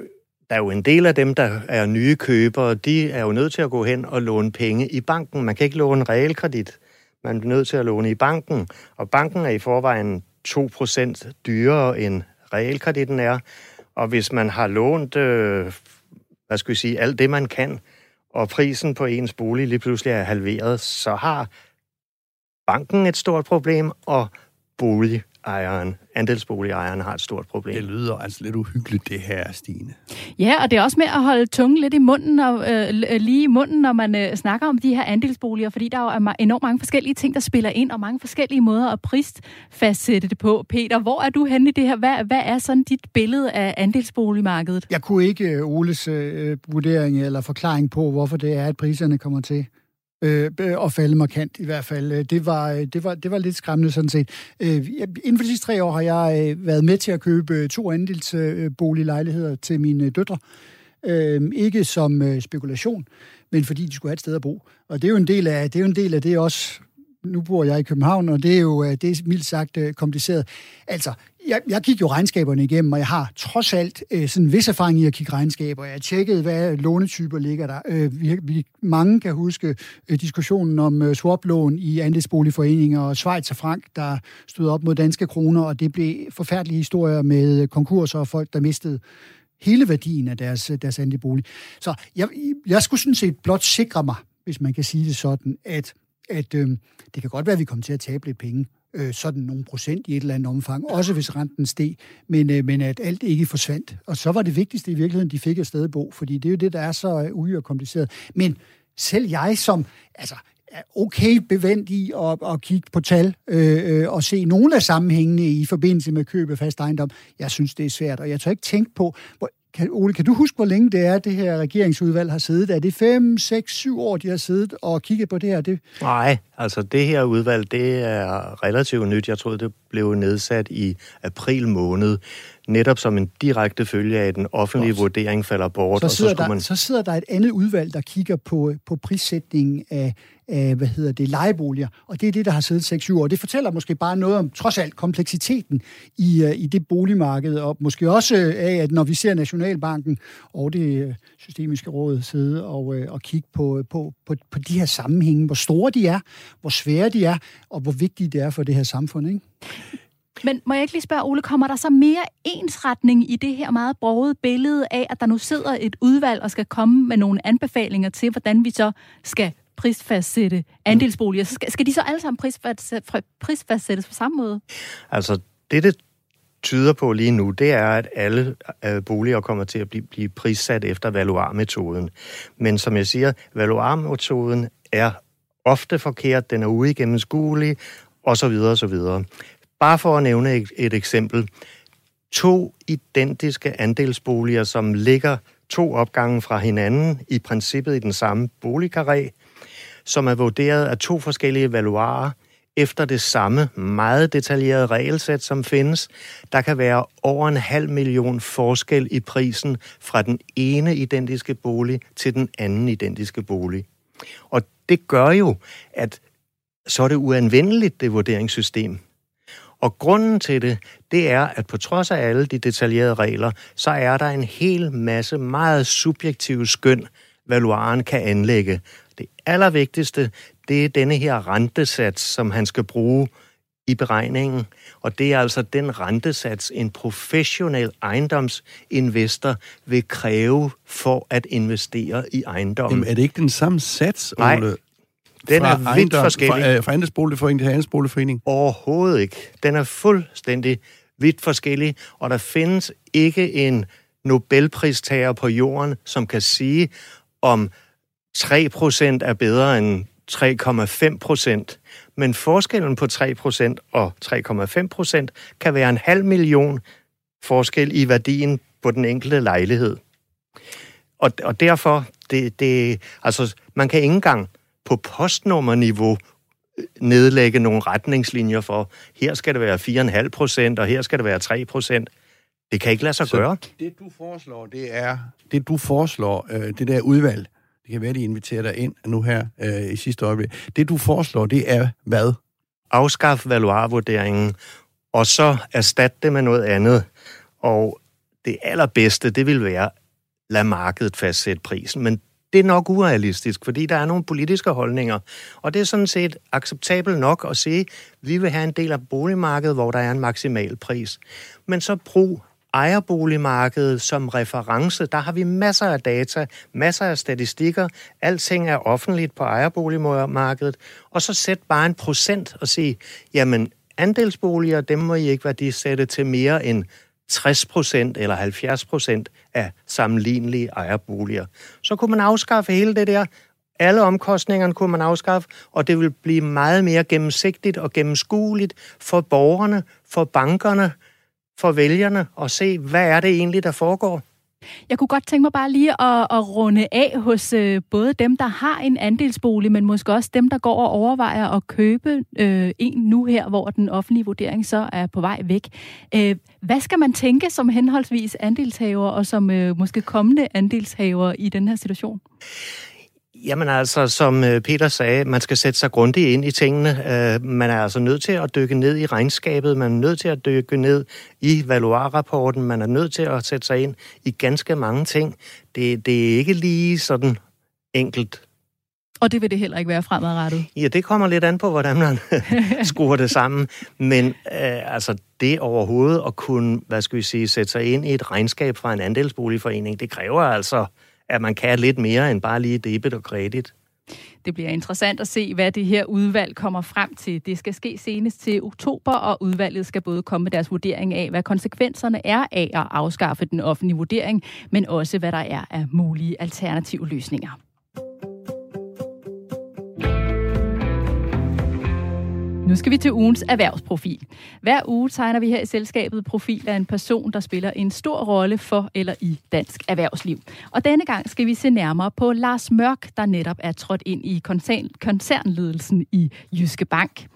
D: der er jo en del af dem, der er nye købere, de er jo nødt til at gå hen og låne penge i banken. Man kan ikke låne realkredit. Man er nødt til at låne i banken, og banken er i forvejen 2% dyrere end realkreditten er. Og hvis man har lånt, øh, hvad skal vi sige, alt det, man kan, og prisen på ens bolig lige pludselig er halveret, så har banken et stort problem, og bolig boligejeren, andelsboligejeren har et stort problem.
B: Det lyder altså lidt uhyggeligt, det her, Stine.
A: Ja, og det er også med at holde tungen lidt i munden, og, øh, lige i munden, når man øh, snakker om de her andelsboliger, fordi der er enormt mange forskellige ting, der spiller ind, og mange forskellige måder at prisfastsætte det på. Peter, hvor er du henne i det her? Hvad, hvad er sådan dit billede af andelsboligmarkedet?
C: Jeg kunne ikke øh, Oles øh, vurdering eller forklaring på, hvorfor det er, at priserne kommer til øh, og falde markant i hvert fald. Øh, det var, øh, det var, det var lidt skræmmende sådan set. Øh, inden for de sidste tre år har jeg øh, været med til at købe øh, to andelsboliglejligheder til mine døtre. Øh, ikke som øh, spekulation, men fordi de skulle have et sted at bo. Og det er jo en del af det, er jo en del af det også, nu bor jeg i København, og det er jo det er mildt sagt kompliceret. Altså, jeg, jeg gik jo regnskaberne igennem, og jeg har trods alt øh, sådan en vis erfaring i at kigge regnskaber. Jeg tjekkede, hvad lånetyper ligger der. Øh, vi, vi, mange kan huske øh, diskussionen om øh, swaplån i andelsboligforeninger og Schweiz og Frank, der stod op mod danske kroner, og det blev forfærdelige historier med konkurser og folk, der mistede hele værdien af deres, øh, deres andelsbolig. Så jeg, jeg skulle sådan set blot sikre mig, hvis man kan sige det sådan, at, at øh, det kan godt være, at vi kommer til at tabe lidt penge øh, sådan nogle procent i et eller andet omfang, også hvis renten steg, men, øh, men at alt ikke forsvandt. Og så var det vigtigste i virkeligheden, de fik et sted bo, fordi det er jo det, der er så øh, kompliceret. Men selv jeg som, altså, er okay bevendt i at, at kigge på tal øh, øh, og se nogle af sammenhængene i forbindelse med køb af fast ejendom. Jeg synes, det er svært, og jeg tør ikke tænke på, hvor, kan, Ole, kan du huske, hvor længe det er, det her regeringsudvalg har siddet? Er det 5, 6, 7 år, de har siddet og kigget på det her? Det...
D: Nej, altså det her udvalg, det er relativt nyt. Jeg troede, det blev nedsat i april måned netop som en direkte følge af, at den offentlige Godt. vurdering falder bort.
C: Så sidder, og så, der, man... så sidder der et andet udvalg, der kigger på, på prissætningen af, af, hvad hedder det, lejeboliger, og det er det, der har siddet 6-7 år. Det fortæller måske bare noget om, trods alt, kompleksiteten i, uh, i det boligmarked, og måske også af, at når vi ser Nationalbanken og det uh, systemiske råd sidde og, og kigge på, på, på, på de her sammenhænge, hvor store de er, hvor svære de er, og hvor vigtige det er for det her samfund, ikke?
A: Men må jeg ikke lige spørge, Ole, kommer der så mere ensretning i det her meget brogede billede af, at der nu sidder et udvalg og skal komme med nogle anbefalinger til, hvordan vi så skal prisfastsætte andelsboliger? Skal, skal de så alle sammen prisfastsættes på samme måde?
D: Altså, det, det tyder på lige nu, det er, at alle øh, boliger kommer til at blive, blive prissat efter valuarmetoden. Men som jeg siger, valuarmetoden er ofte forkert, den er uigennemskuelig, og så videre, og så videre. Bare for at nævne et, et eksempel. To identiske andelsboliger, som ligger to opgange fra hinanden, i princippet i den samme boligkarré, som er vurderet af to forskellige valuarer efter det samme meget detaljerede regelsæt, som findes. Der kan være over en halv million forskel i prisen fra den ene identiske bolig til den anden identiske bolig. Og det gør jo, at så er det uanvendeligt, det vurderingssystem. Og grunden til det, det er, at på trods af alle de detaljerede regler, så er der en hel masse meget subjektive skøn, valuaren kan anlægge. Det allervigtigste, det er denne her rentesats, som han skal bruge i beregningen. Og det er altså den rentesats, en professionel ejendomsinvestor vil kræve for at investere i ejendommen.
B: Jamen, er det ikke den samme sats,
D: Ole? Nej, den fra er vidt forskellig.
B: Fra, øh, fra andelsboligforening til andelsboligforening?
D: Overhovedet ikke. Den er fuldstændig vidt forskellig, og der findes ikke en Nobelpristager på jorden, som kan sige, om 3% er bedre end 3,5% Men forskellen på 3% og 3,5% kan være en halv million forskel i værdien på den enkelte lejlighed. Og, og derfor, det, det, altså, man kan ikke engang på postnummerniveau øh, nedlægge nogle retningslinjer for, her skal det være 4,5 procent, og her skal det være 3 procent. Det kan ikke lade sig Så gøre.
B: Det du foreslår, det er, det du foreslår, øh, det der udvalg, det kan være, de inviterer dig ind nu her øh, i sidste øjeblik. Det du foreslår, det er hvad?
D: Afskaf valuarvurderingen, og så erstatte det med noget andet. Og det allerbedste, det vil være, lad markedet fastsætte prisen. Men det er nok urealistisk, fordi der er nogle politiske holdninger. Og det er sådan set acceptabelt nok at sige, at vi vil have en del af boligmarkedet, hvor der er en maksimal pris. Men så brug ejerboligmarkedet som reference. Der har vi masser af data, masser af statistikker. Alting er offentligt på ejerboligmarkedet. Og så sæt bare en procent og sige, jamen andelsboliger, dem må I ikke værdisætte til mere end 60 procent eller 70 procent af sammenlignelige ejerboliger. Så kunne man afskaffe hele det der. Alle omkostningerne kunne man afskaffe, og det vil blive meget mere gennemsigtigt og gennemskueligt for borgerne, for bankerne, for vælgerne at se, hvad er det egentlig, der foregår.
A: Jeg kunne godt tænke mig bare lige at, at runde af hos øh, både dem, der har en andelsbolig, men måske også dem, der går og overvejer at købe øh, en nu her, hvor den offentlige vurdering så er på vej væk. Øh, hvad skal man tænke som henholdsvis andelshaver og som øh, måske kommende andelshaver i den her situation?
D: Jamen altså, som øh, Peter sagde, man skal sætte sig grundigt ind i tingene. Øh, man er altså nødt til at dykke ned i regnskabet, man er nødt til at dykke ned i valuarrapporten, man er nødt til at sætte sig ind i ganske mange ting. Det, det er ikke lige sådan enkelt.
A: Og det vil det heller ikke være fremadrettet?
D: Ja, det kommer lidt an på, hvordan man skruer det sammen. Men øh, altså, det overhovedet at kunne, hvad skal vi sige, sætte sig ind i et regnskab fra en andelsboligforening, det kræver altså at man kan lidt mere end bare lige debit og kredit.
A: Det bliver interessant at se, hvad det her udvalg kommer frem til. Det skal ske senest til oktober, og udvalget skal både komme med deres vurdering af, hvad konsekvenserne er af at afskaffe den offentlige vurdering, men også hvad der er af mulige alternative løsninger. Nu skal vi til ugens erhvervsprofil. Hver uge tegner vi her i selskabet profil af en person, der spiller en stor rolle for eller i dansk erhvervsliv. Og denne gang skal vi se nærmere på Lars Mørk, der netop er trådt ind i koncern, koncernledelsen i Jyske Bank.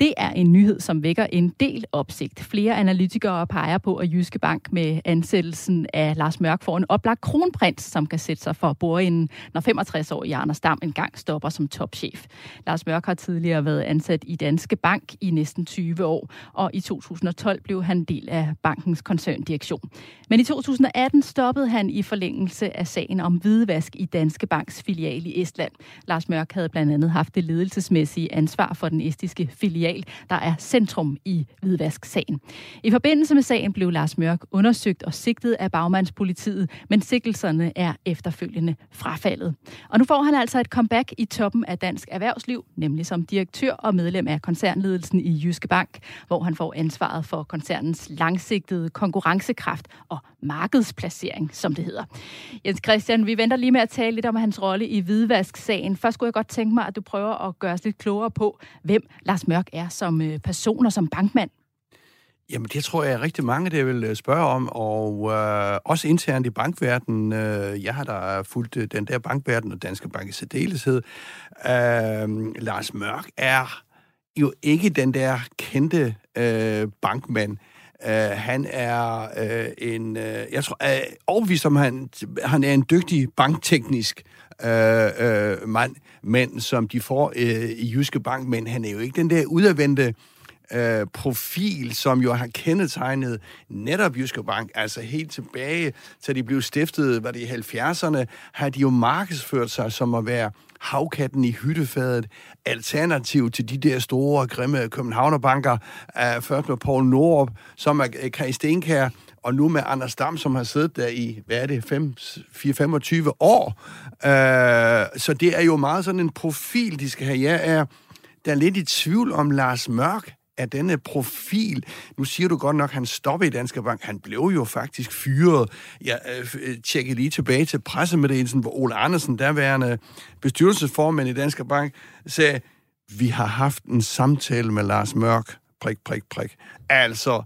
A: Det er en nyhed, som vækker en del opsigt. Flere analytikere peger på, at Jyske Bank med ansættelsen af Lars Mørk får en oplagt kronprins, som kan sætte sig for bordenden, når 65-årige Anders Dam engang stopper som topchef. Lars Mørk har tidligere været ansat i Danske Bank i næsten 20 år, og i 2012 blev han del af bankens koncerndirektion. Men i 2018 stoppede han i forlængelse af sagen om hvidvask i Danske Banks filial i Estland. Lars Mørk havde blandt andet haft det ledelsesmæssige ansvar for den estiske filial filial, der er centrum i hvidvask-sagen. I forbindelse med sagen blev Lars Mørk undersøgt og sigtet af bagmandspolitiet, men sikkelserne er efterfølgende frafaldet. Og nu får han altså et comeback i toppen af dansk erhvervsliv, nemlig som direktør og medlem af koncernledelsen i Jyske Bank, hvor han får ansvaret for koncernens langsigtede konkurrencekraft og markedsplacering, som det hedder. Jens Christian, vi venter lige med at tale lidt om hans rolle i hvidvask-sagen. Først skulle jeg godt tænke mig, at du prøver at gøre os lidt klogere på, hvem Lars Mørk er som øh, person og som bankmand?
B: Jamen, det tror jeg er rigtig mange, der vil øh, spørge om, og øh, også internt i bankverdenen. Øh, jeg har da fulgt øh, den der bankverden og Danske Bank i særdeleshed. Øh, Lars Mørk er jo ikke den der kendte øh, bankmand. Uh, han er uh, en, uh, jeg tror, uh, overbevist om, han, han er en dygtig bankteknisk øh, uh, mand, men som de får øh, i Jyske Bank, men han er jo ikke den der udadvendte øh, profil, som jo har kendetegnet netop Jyske Bank, altså helt tilbage til de blev stiftet, var det i 70'erne, har de jo markedsført sig som at være havkatten i hyttefadet, alternativ til de der store, grimme københavnerbanker, uh, først med Paul Norup, som er øh, Kaj Kai Stenkær, og nu med Anders Dam, som har siddet der i, hvad er det, 4-25 år. Øh, så det er jo meget sådan en profil, de skal have. Jeg er, der er lidt i tvivl om Lars Mørk, af denne profil. Nu siger du godt nok, at han stoppede i Danske Bank. Han blev jo faktisk fyret. Jeg øh, øh lige tilbage til pressemeddelelsen, hvor Ole Andersen, derværende bestyrelsesformand i Danske Bank, sagde, vi har haft en samtale med Lars Mørk. Prik, prik, prik. Altså,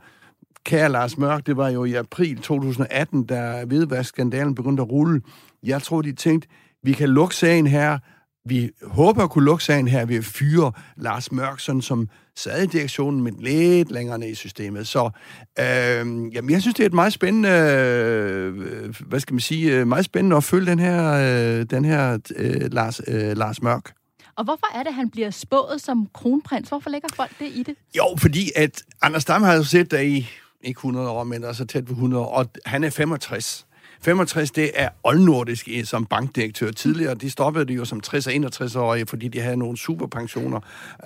B: kære Lars Mørk, det var jo i april 2018, da hvidvaskskandalen begyndte at rulle. Jeg tror, de tænkte, vi kan lukke sagen her, vi håber at kunne lukke sagen her ved at fyre Lars Mørk, sådan som sad i direktionen, men lidt længere ned i systemet. Så øh, jamen, jeg synes, det er et meget spændende, øh, hvad skal man sige, øh, meget spændende at følge den her, øh, den her øh, Lars, øh, Lars Mørk.
A: Og hvorfor er det, at han bliver spået som kronprins? Hvorfor lægger folk det i det?
B: Jo, fordi at Anders Dam har jo set der i ikke 100 år, men altså tæt på 100 år, og han er 65. 65, det er oldnordisk eh, som bankdirektør. Tidligere, de stoppede det jo som 60 og 61-årige, fordi de havde nogle superpensioner.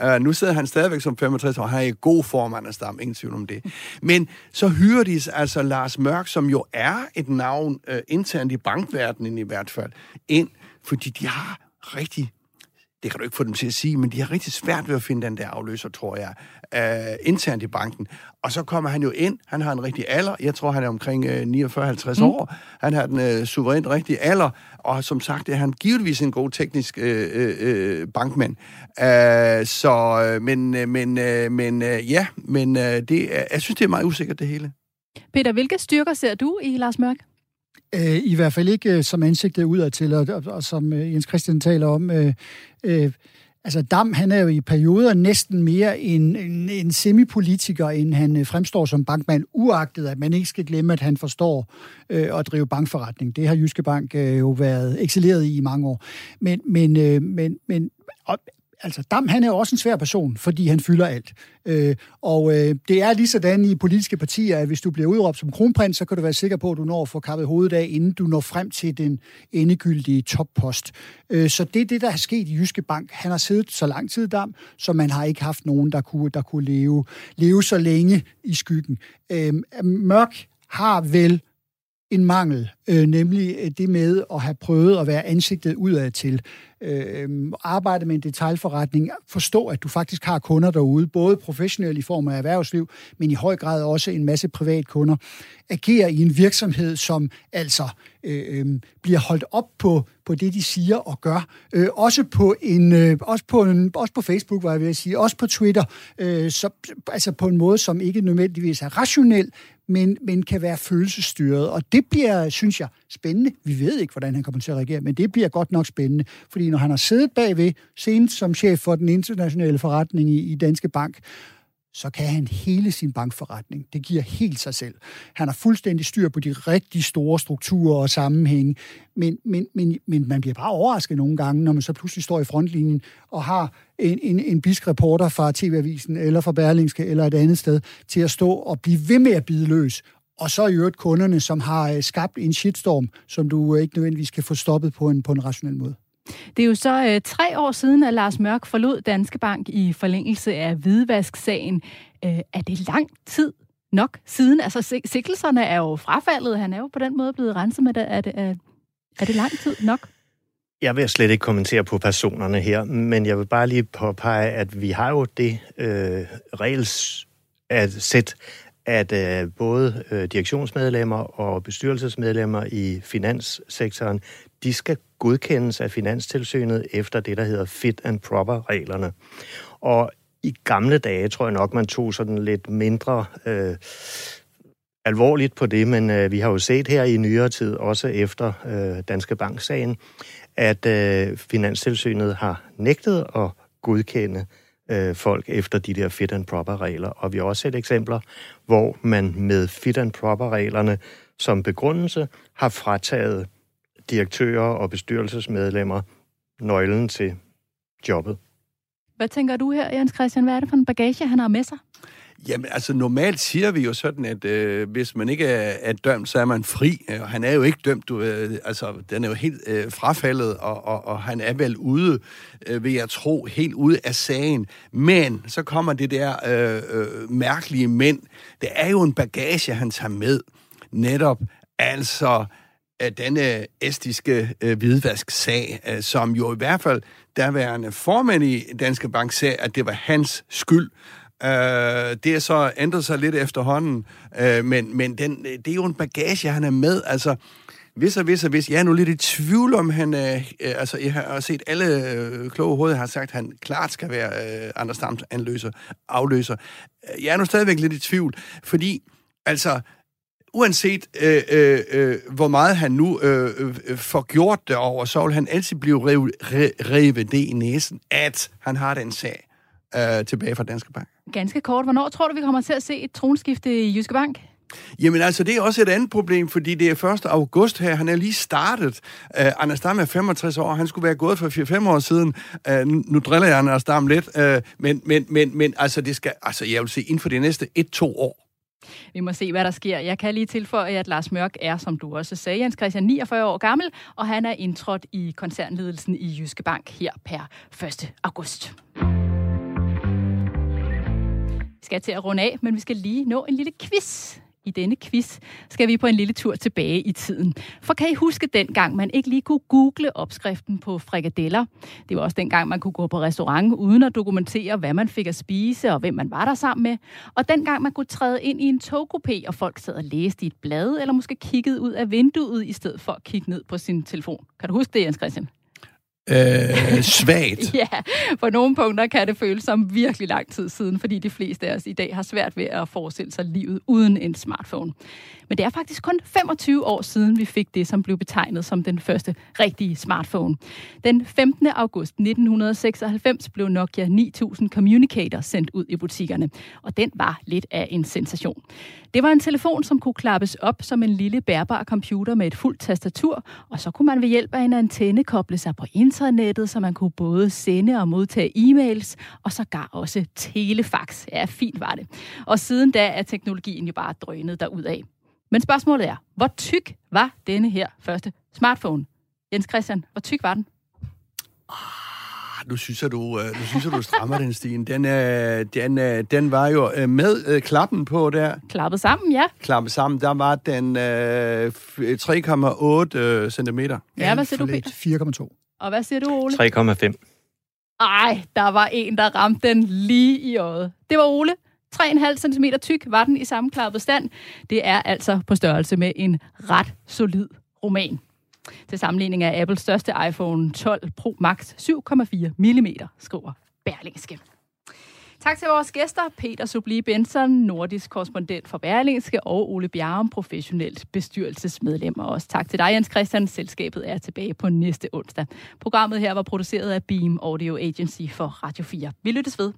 B: Uh, nu sidder han stadigvæk som 65 år, han er i god form, Anders stam, ingen tvivl om det. Men så hyrer de altså Lars Mørk, som jo er et navn uh, internt i bankverdenen i hvert fald, ind, fordi de har rigtig det kan du ikke få dem til at sige, men de har rigtig svært ved at finde den der afløser, tror jeg, øh, internt i banken. Og så kommer han jo ind, han har en rigtig alder, jeg tror, han er omkring øh, 49-50 mm. år, han har den øh, suverænt rigtige alder, og som sagt er han givetvis en god teknisk øh, øh, øh bankmand. Øh, så, øh, men, øh, men, øh, men øh, ja, men øh, det, jeg synes, det er meget usikkert, det hele.
A: Peter, hvilke styrker ser du i Lars Mørk?
C: Øh, I hvert fald ikke øh, som ansigtet udad til, og, og, og som øh, Jens Christian taler om. Øh, øh, altså Dam, han er jo i perioder næsten mere en, en, en semipolitiker, end han øh, fremstår som bankmand, uagtet at man ikke skal glemme, at han forstår øh, at drive bankforretning. Det har Jyske Bank øh, jo været excelleret i i mange år. Men, men, øh, men, men og, altså Dam, han er jo også en svær person, fordi han fylder alt. Øh, og øh, det er lige sådan i politiske partier, at hvis du bliver udråbt som kronprins, så kan du være sikker på, at du når at få kappet hovedet af, inden du når frem til den endegyldige toppost. Øh, så det er det, der er sket i Jyske Bank. Han har siddet så lang tid, Dam, så man har ikke haft nogen, der kunne, der kunne leve, leve så længe i skyggen. Øh, Mørk har vel en mangel, øh, nemlig øh, det med at have prøvet at være ansigtet udad til. Øh, arbejde med en detaljforretning, forstå, at du faktisk har kunder derude, både professionelt i form af erhvervsliv, men i høj grad også en masse privatkunder. Agere i en virksomhed, som altså øh, øh, bliver holdt op på, på det, de siger og gør. Øh, også, på en, øh, også, på en, også på Facebook, var jeg ved at sige, også på Twitter, øh, så, altså på en måde, som ikke nødvendigvis er rationel, men, men kan være følelsesstyret. Og det bliver, synes jeg, spændende. Vi ved ikke, hvordan han kommer til at reagere, men det bliver godt nok spændende. Fordi når han har siddet bagved, senest som chef for den internationale forretning i, i Danske Bank, så kan han hele sin bankforretning. Det giver helt sig selv. Han har fuldstændig styr på de rigtig store strukturer og sammenhænge, men, men, men, men man bliver bare overrasket nogle gange, når man så pludselig står i frontlinjen og har en, en, en bisk reporter fra TV-avisen eller fra Berlingske eller et andet sted til at stå og blive ved med at bide løs. Og så i øvrigt kunderne, som har øh, skabt en shitstorm, som du øh, ikke nødvendigvis kan få stoppet på en, på en rationel måde.
A: Det er jo så øh, tre år siden, at Lars Mørk forlod Danske Bank i forlængelse af hvidvask-sagen. Øh, er det lang tid nok siden? Altså, sikkelserne er jo frafaldet. Han er jo på den måde blevet renset med det. Er det, er, er det lang tid nok?
D: Jeg vil slet ikke kommentere på personerne her, men jeg vil bare lige påpege, at vi har jo det øh, regels at sæt, at øh, både øh, direktionsmedlemmer og bestyrelsesmedlemmer i finanssektoren, de skal godkendes af Finanstilsynet efter det, der hedder fit and proper-reglerne. Og i gamle dage tror jeg nok, man tog sådan lidt mindre øh, alvorligt på det, men øh, vi har jo set her i nyere tid, også efter øh, Danske Bank-sagen, at øh, Finanstilsynet har nægtet at godkende øh, folk efter de der fit and proper-regler. Og vi har også set eksempler, hvor man med fit and proper-reglerne som begrundelse har frataget direktører og bestyrelsesmedlemmer nøglen til jobbet.
A: Hvad tænker du her, Jens Christian? Hvad er det for en bagage, han har med sig?
B: Jamen, altså normalt siger vi jo sådan, at øh, hvis man ikke er, er dømt, så er man fri. Og han er jo ikke dømt, du, øh, altså den er jo helt øh, frafaldet, og, og, og han er vel ude, øh, vil jeg tro, helt ude af sagen. Men så kommer det der øh, øh, mærkelige mænd. Det er jo en bagage, han tager med. Netop, altså af denne estiske øh, hvidvask-sag, øh, som jo i hvert fald derværende formand i Danske Bank sagde, at det var hans skyld. Øh, det er så ændret sig lidt efterhånden, øh, men, men den, det er jo en bagage, han er med. Altså, hvis og hvis og hvis. Jeg er nu lidt i tvivl om, han... Øh, øh altså, jeg har set alle øh, kloge hoveder har sagt, at han klart skal være øh, Anders Dams anløser, afløser. Jeg er nu stadigvæk lidt i tvivl, fordi altså uanset øh, øh, øh, hvor meget han nu øh, øh, får gjort det over, så vil han altid blive revet re, revet det i næsen, at han har den sag øh, tilbage fra Danske Bank.
A: Ganske kort. Hvornår tror du, vi kommer til at se et tronskifte i Jyske Bank?
B: Jamen altså, det er også et andet problem, fordi det er 1. august her. Han er lige startet. Uh, Anders Dam er 65 år. Han skulle være gået for 4-5 år siden. Uh, nu driller jeg Anders Dam lidt. Uh, men, men, men, men altså, det skal, altså, jeg vil sige, inden for de næste 1-2 år,
A: vi må se, hvad der sker. Jeg kan lige tilføje, at Lars Mørk er, som du også sagde, Jens Christian, 49 år gammel, og han er indtrådt i koncernledelsen i Jyske Bank her per 1. august. Vi skal til at runde af, men vi skal lige nå en lille quiz i denne quiz skal vi på en lille tur tilbage i tiden. For kan I huske dengang, man ikke lige kunne google opskriften på frikadeller? Det var også dengang, man kunne gå på restaurant uden at dokumentere, hvad man fik at spise og hvem man var der sammen med. Og dengang man kunne træde ind i en togkupé, og folk sad og læste i et blad, eller måske kiggede ud af vinduet, i stedet for at kigge ned på sin telefon. Kan du huske det, Jens Christian?
B: Øh, svagt.
A: ja, på nogle punkter kan det føles som virkelig lang tid siden, fordi de fleste af os i dag har svært ved at forestille sig livet uden en smartphone. Men det er faktisk kun 25 år siden, vi fik det, som blev betegnet som den første rigtige smartphone. Den 15. august 1996 blev Nokia 9000 Communicator sendt ud i butikkerne, og den var lidt af en sensation. Det var en telefon, som kunne klappes op som en lille bærbar computer med et fuldt tastatur, og så kunne man ved hjælp af en antenne koble sig på internettet, så man kunne både sende og modtage e-mails, og så gar også telefax. Ja, fint var det. Og siden da er teknologien jo bare drønet derudad. Men spørgsmålet er, hvor tyk var denne her første smartphone? Jens Christian, hvor tyk var den?
B: Ah, nu synes jeg, du, øh, nu synes jeg, du strammer den, Stine. Den, øh, den, øh, den var jo øh, med øh, klappen på der.
A: Klappet sammen, ja.
B: Klappet sammen, der var den øh, f- 3,8 øh, centimeter.
A: Ja, hvad siger du, Peter?
C: 4,2.
A: Og hvad siger du, Ole?
D: 3,5.
A: Ej, der var en, der ramte den lige i øjet. Det var Ole. 3,5 cm tyk var den i sammenklappet stand. Det er altså på størrelse med en ret solid roman. Til sammenligning er Apples største iPhone 12 Pro Max 7,4 mm, skriver Berlingske. Tak til vores gæster, Peter Subli Benson, nordisk korrespondent for Berlingske, og Ole Bjarum, professionelt bestyrelsesmedlem. Og også tak til dig, Jens Christian. Selskabet er tilbage på næste onsdag. Programmet her var produceret af Beam Audio Agency for Radio 4. Vi lyttes ved.